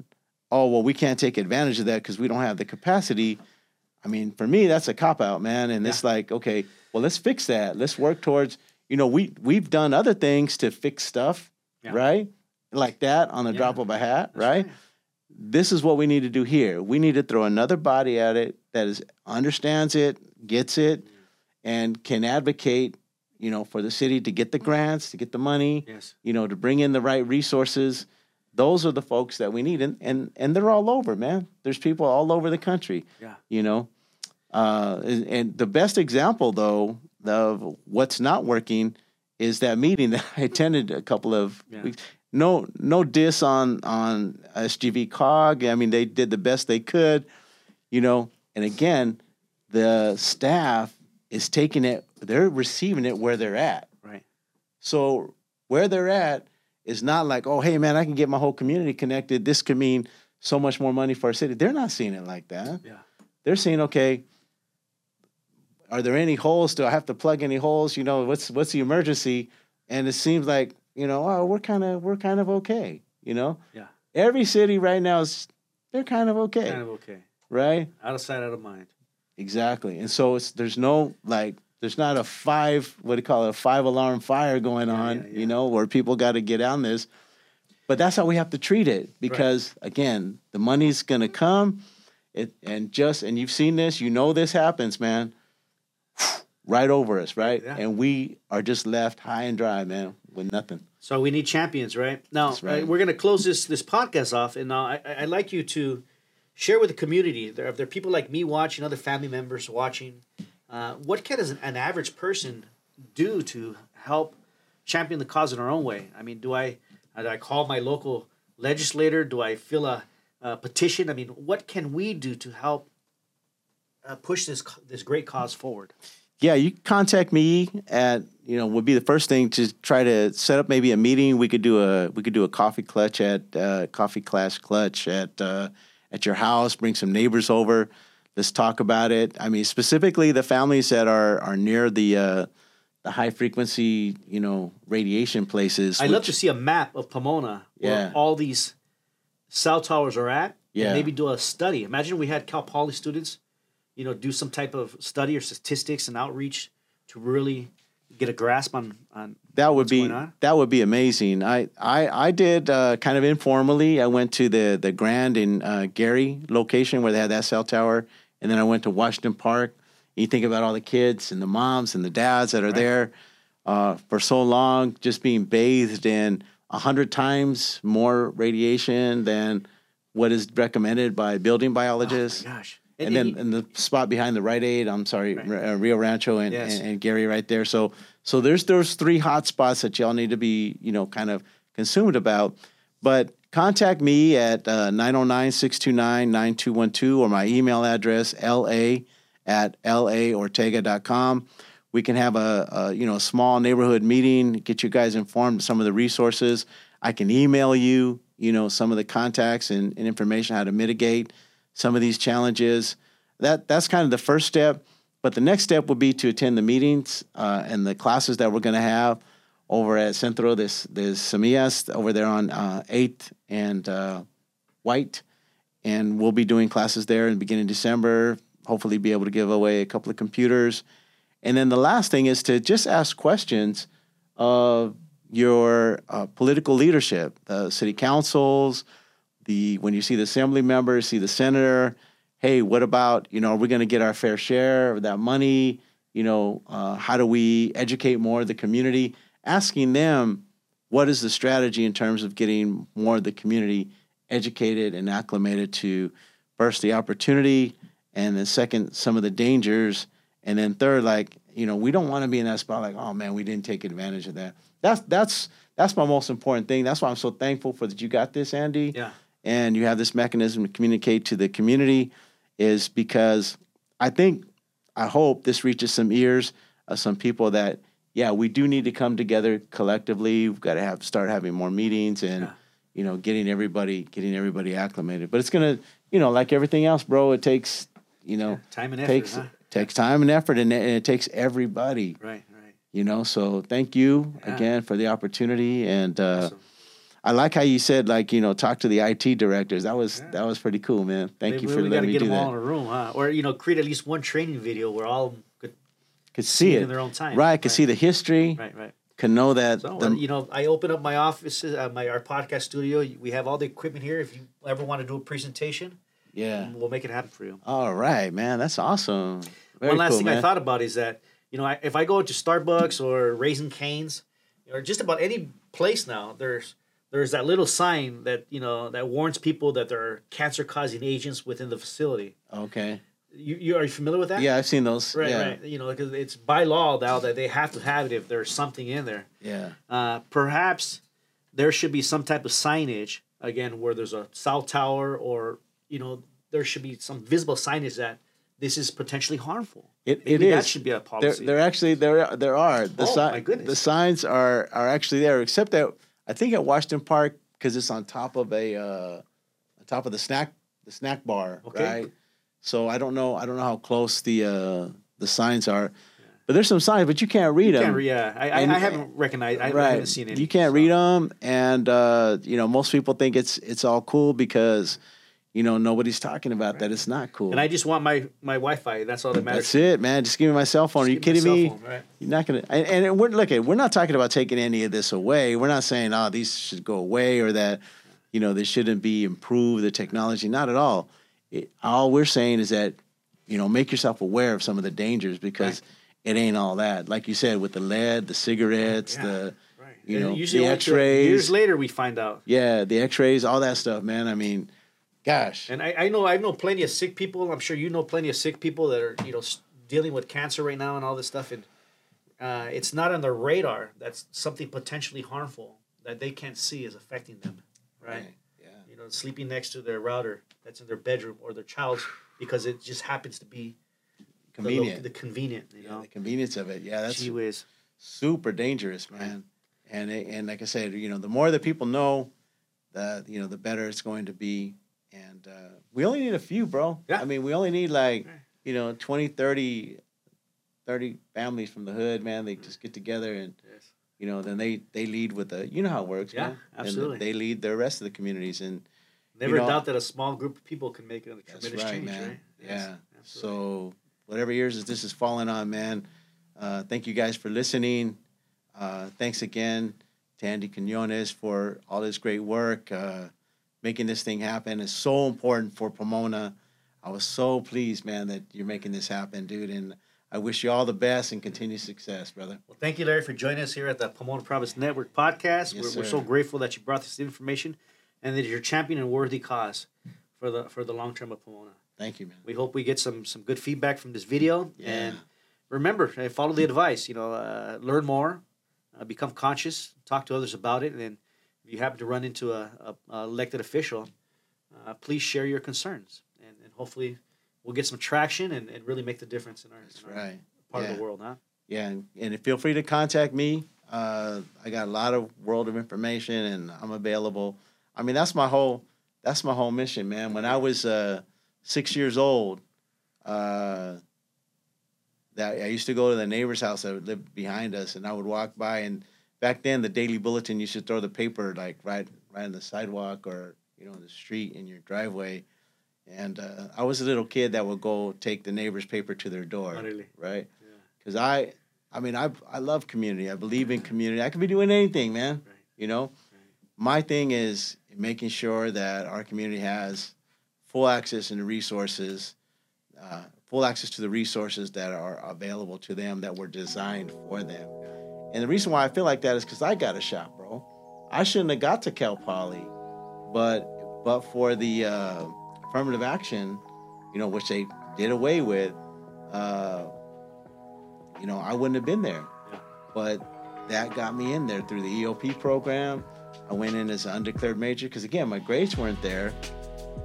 oh, well, we can't take advantage of that because we don't have the capacity, I mean, for me, that's a cop out, man. And it's like, okay, well, let's fix that. Let's work towards, you know, we we've done other things to fix stuff, Yeah. right? Like that on the Yeah. drop of a hat, That's right? This is what we need to do here. We need to throw another body at it that is understands it, gets it, and can advocate, you know, for the city to get the grants, to get the money, Yes. you know, to bring in the right resources. Those are the folks that we need, and and and they're all over, man. There's people all over the country, Yeah. you know. Uh, and, and the best example, though, of what's not working is that meeting that I attended a couple of Yeah. weeks. No, no diss on on SGV Cog. I mean, they did the best they could, you know. And again, the staff is taking it; they're receiving it where they're at. Right. So where they're at is not like, oh, hey, man, I can get my whole community connected. This could mean so much more money for our city. They're not seeing it like that. Yeah. They're saying, okay, are there any holes? Do I have to plug any holes? You know, what's what's the emergency? And it seems like, you know, oh, we're kind of we're kind of okay. You know, Yeah. every city right now is they're kind of okay, Kind of okay. right? Out of sight, out of mind. Exactly. And so it's there's no like there's not a five what do you call it a five alarm fire going Yeah, on, yeah, yeah. you know, where people got to get on this. But that's how we have to treat it because again, the money's going to come it and just and you've seen this, you know this happens, man. Right over us, right? And we are just left high and dry, man, with nothing. So we need champions, right? Now right. uh, we're going to close this this podcast off, and now I- I'd like you to share with the community. There, if there are people like me watching, other family members watching. Uh, what can an, an average person do to help champion the cause in our own way? I mean, do I do I call my local legislator? Do I fill a, a petition? I mean, what can we do to help uh, push this this great cause forward? yeah, you contact me at you know would be the first thing to try to set up maybe a meeting. We could do a we could do a coffee clutch at uh, coffee class clutch at uh, at your house. Bring some neighbors over. Let's talk about it. I mean, specifically the families that are are near the uh, the high frequency you know radiation places. I'd love to see a map of Pomona where Yeah. all these cell towers are at. Yeah. And maybe do a study. Imagine we had Cal Poly students, you know, do some type of study or statistics and outreach to really get a grasp on on that would what's be that would be amazing. I I, I did uh, kind of informally. I went to the the Grand in uh, Garey location where they had that cell tower, and then I went to Washington Park. You think about all the kids and the moms and the dads that are there uh, for so long, just being bathed in a hundred times more radiation than what is recommended by building biologists. Oh gosh. and, then in the spot behind the Rite Aid, I'm sorry, Right. Rio Rancho and, Yes. and, and Garey right there. So so there's those three hot spots that y'all need to be you know kind of consumed about. But contact me at uh, 909-629-9212 or my email address la at laortega.com. We can have a, a you know small neighborhood meeting, get you guys informed some of the resources. I can email you, you know, some of the contacts and, and information how to mitigate some of these challenges. That that's kind of the first step. But the next step would be to attend the meetings uh, and the classes that we're going to have over at Centro de, de Semillas over there on uh, 8th and uh, White. And we'll be doing classes there in the beginning of December. Hopefully, be able to give away a couple of computers. And then the last thing is to just ask questions of your uh, political leadership, the city councils, the when you see the assembly members, see the senator. Hey, what about you know? Are we going to get our fair share of that money? You know, uh, how do we educate more of the community? Asking them what is the strategy in terms of getting more of the community educated and acclimated to first the opportunity, and then second some of the dangers, and then third, like you know, we don't want to be in that spot like, oh man, we didn't take advantage of that. That's that's that's my most important thing. That's why I'm so thankful for that you got this, Andy Yeah. and you have this mechanism to communicate to the community is because I think I hope this reaches some ears of some people that yeah we do need to come together collectively we've got to have start having more meetings and Yeah. you know getting everybody getting everybody acclimated but it's gonna you know like everything else bro it takes you know Time and effort. takes huh? takes time and effort and it, and it takes everybody Right. Right. you know so thank you Yeah. again for the opportunity and uh Awesome. I like how you said like you know talk to the IT directors. That was Yeah. that was pretty cool, man. Thank you for letting me do that. we gotta get them all in a room, huh? Or you know, create at least one training video where all could Could see see it in their own time. right? Could Right. see the history. Right. Right. Could know that. So the, you know, I open up my office, uh, my our podcast studio. We have all the equipment here. If you ever want to do a presentation, yeah. we'll make it happen for you. All right, man. That's awesome. Very One last cool, thing man. I thought about is that you know, I, if I go to Starbucks or Raising Canes, or just about any place now, there's there's that little sign that you know that warns people that there are cancer causing agents within the facility. Okay. You, you are you familiar with that? Yeah, I've seen those. Right, yeah. right. You know, because it's by law now that they have to have it if there's something in there. Yeah. Uh, perhaps there should be some type of signage again where there's a cell tower or you know there should be some visible signage that this is potentially harmful. It, it Maybe is. that should be a There, policy. there actually there there are the Oh, si- my goodness. the signs are are actually there, except that I think at Washington Park because it's on top of a uh, on top of the snack the snack bar, Okay. right? So I don't know I don't know how close the uh, the signs are, but there's some signs, but you can't read them. Can't yeah, I, I, And- I haven't recognized. I, I right. haven't seen any. You can't so. read them, and uh, you know most people think it's it's all cool because you know nobody's talking about that. It's not cool. And I just want my my Wi-Fi. That's all that matters. That's it, man. Just give me my cell phone. Are you kidding me? phone, right? You're not gonna. And, and we're look at. We're not talking about taking any of this away. We're not saying, oh, these should go away or that, you know, they shouldn't be improved. The technology, not at all. It, all we're saying is that, you know, make yourself aware of some of the dangers because it ain't all that. Like you said, with the lead, the cigarettes, Yeah. the You And know, the X-rays. Years later, we find out. yeah, the X-rays, all that stuff, man. I mean, gosh, And I, I know I know plenty of sick people. I'm sure you know plenty of sick people that are you know dealing with cancer right now and all this stuff. And uh, it's not on their radar. That's something potentially harmful that they can't see is affecting them. Right. Yeah. You know, sleeping next to their router that's in their bedroom or their child's because it just happens to be the Convenient. The, convenient. You yeah, know. the convenience of it. Yeah, that's Gee whiz. super dangerous, man. And it, and like I said, you know, the more that people know, the you know, the better it's going to be. And uh, we only need a few, bro. Yeah. I mean, we only need like, you know, 20, 30, 30 families from the hood, man. They just get together and, Yes. you know, then they they lead with the, you know how it works, Yeah, man. absolutely. And they lead the rest of the communities, and Never know- doubt that a small group of people can make a that's tremendous right, change. man. Right. Yes, Yeah. absolutely. So whatever years this is falling on, man. Uh, thank you guys for listening. Uh, thanks again to Andy Quinones for all his great work, uh, making this thing happen. is so important for Pomona. I was so pleased, man, that you're making this happen, dude. And I wish you all the best and continued success, brother. Well, thank you, Larry, for joining us here at the Pomona Promise Network podcast. Yes, we're, we're so grateful that you brought this information and that you're championing a worthy cause for the for the long term of Pomona. Thank you, man. We hope we get some some good feedback from this video. Yeah. And remember, follow the advice. You know, uh, learn more, uh, become conscious, talk to others about it, and then if you happen to run into a, a, a elected official, uh, please share your concerns, and, and hopefully we'll get some traction and, and really make the difference in our, in our right. part of the world, huh? Yeah, and, and feel free to contact me. Uh, I got a lot of world of information, and I'm available. I mean, that's my whole that's my whole mission, man. When I was uh, six years old, uh, that I used to go to the neighbor's house that lived behind us, and I would walk by. And back then, the Daily Bulletin used to throw the paper like right right on the sidewalk or you know in the street in your driveway. And uh, I was a little kid that would go take the neighbor's paper to their door, Oh, really? right? Yeah. because I, I mean, I I love community. I believe in community. I could be doing anything, man. Right. You know, my thing is making sure that our community has full access and resources, uh, full access to the resources that are available to them that were designed for them. And the reason why I feel like that is because I got a shot, bro. I shouldn't have got to Cal Poly, but but for the uh, affirmative action, you know, which they did away with, uh, you know, I wouldn't have been there. Yeah. But that got me in there through the EOP program. I went in as an undeclared major because again, my grades weren't there.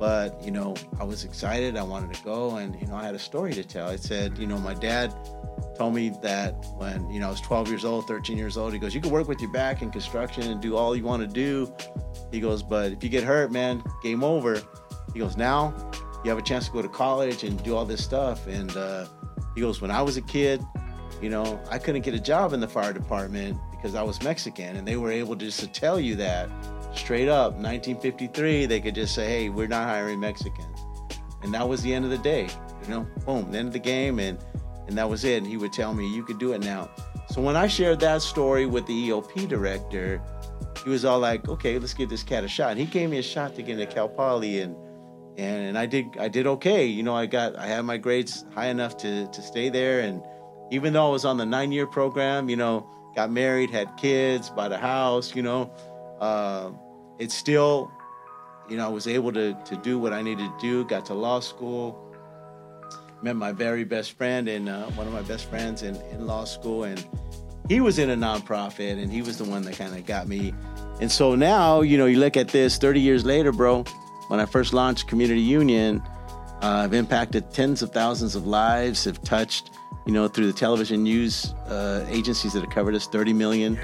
But you know, I was excited. I wanted to go, and you know, I had a story to tell. I said, you know, my dad told me that when you know I was 12 years old, 13 years old, he goes, "You can work with your back in construction and do all you want to do." He goes, "But if you get hurt, man, game over." He goes, "Now you have a chance to go to college and do all this stuff." And uh, he goes, "When I was a kid, you know, I couldn't get a job in the fire department because I was Mexican, and they were able just to tell you that straight up. 1953, they could just say, "Hey, we're not hiring Mexicans," and that was the end of the day. You know, boom, the end of the game, and and that was it. And he would tell me, "You could do it now." So when I shared that story with the EOP director, he was all like, "Okay, let's give this cat a shot." And he gave me a shot to get into Cal Poly, and and and I did I did okay. You know, I got I had my grades high enough to to stay there, and even though I was on the nine year program, you know, got married, had kids, bought a house, you know, uh, it's still, you know, I was able to to do what I needed to do. Got to law school, met my very best friend and uh, one of my best friends in in law school, and he was in a nonprofit, and he was the one that kind of got me. And so now, you know, you look at this 30 years later, bro. When I first launched Community Union, uh, I've impacted tens of thousands of lives, have touched, you know, through the television news uh, agencies that have covered us, 30 million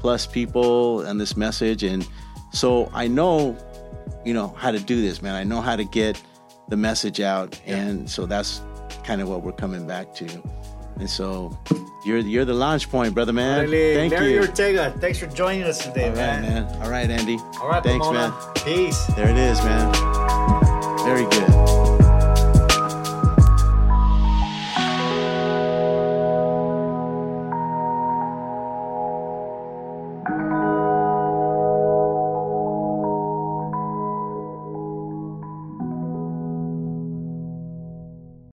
plus people on this message. And so I know, you know, how to do this, man. I know how to get the message out. And so that's kind of what we're coming back to. And so you're you're the launch point, brother man. Really, Thank Larry you. Ortega, thanks for joining us today, All right, man. man. All right, Andy. All right, Thanks, Pomona. man. Peace. There it is, man. Very good.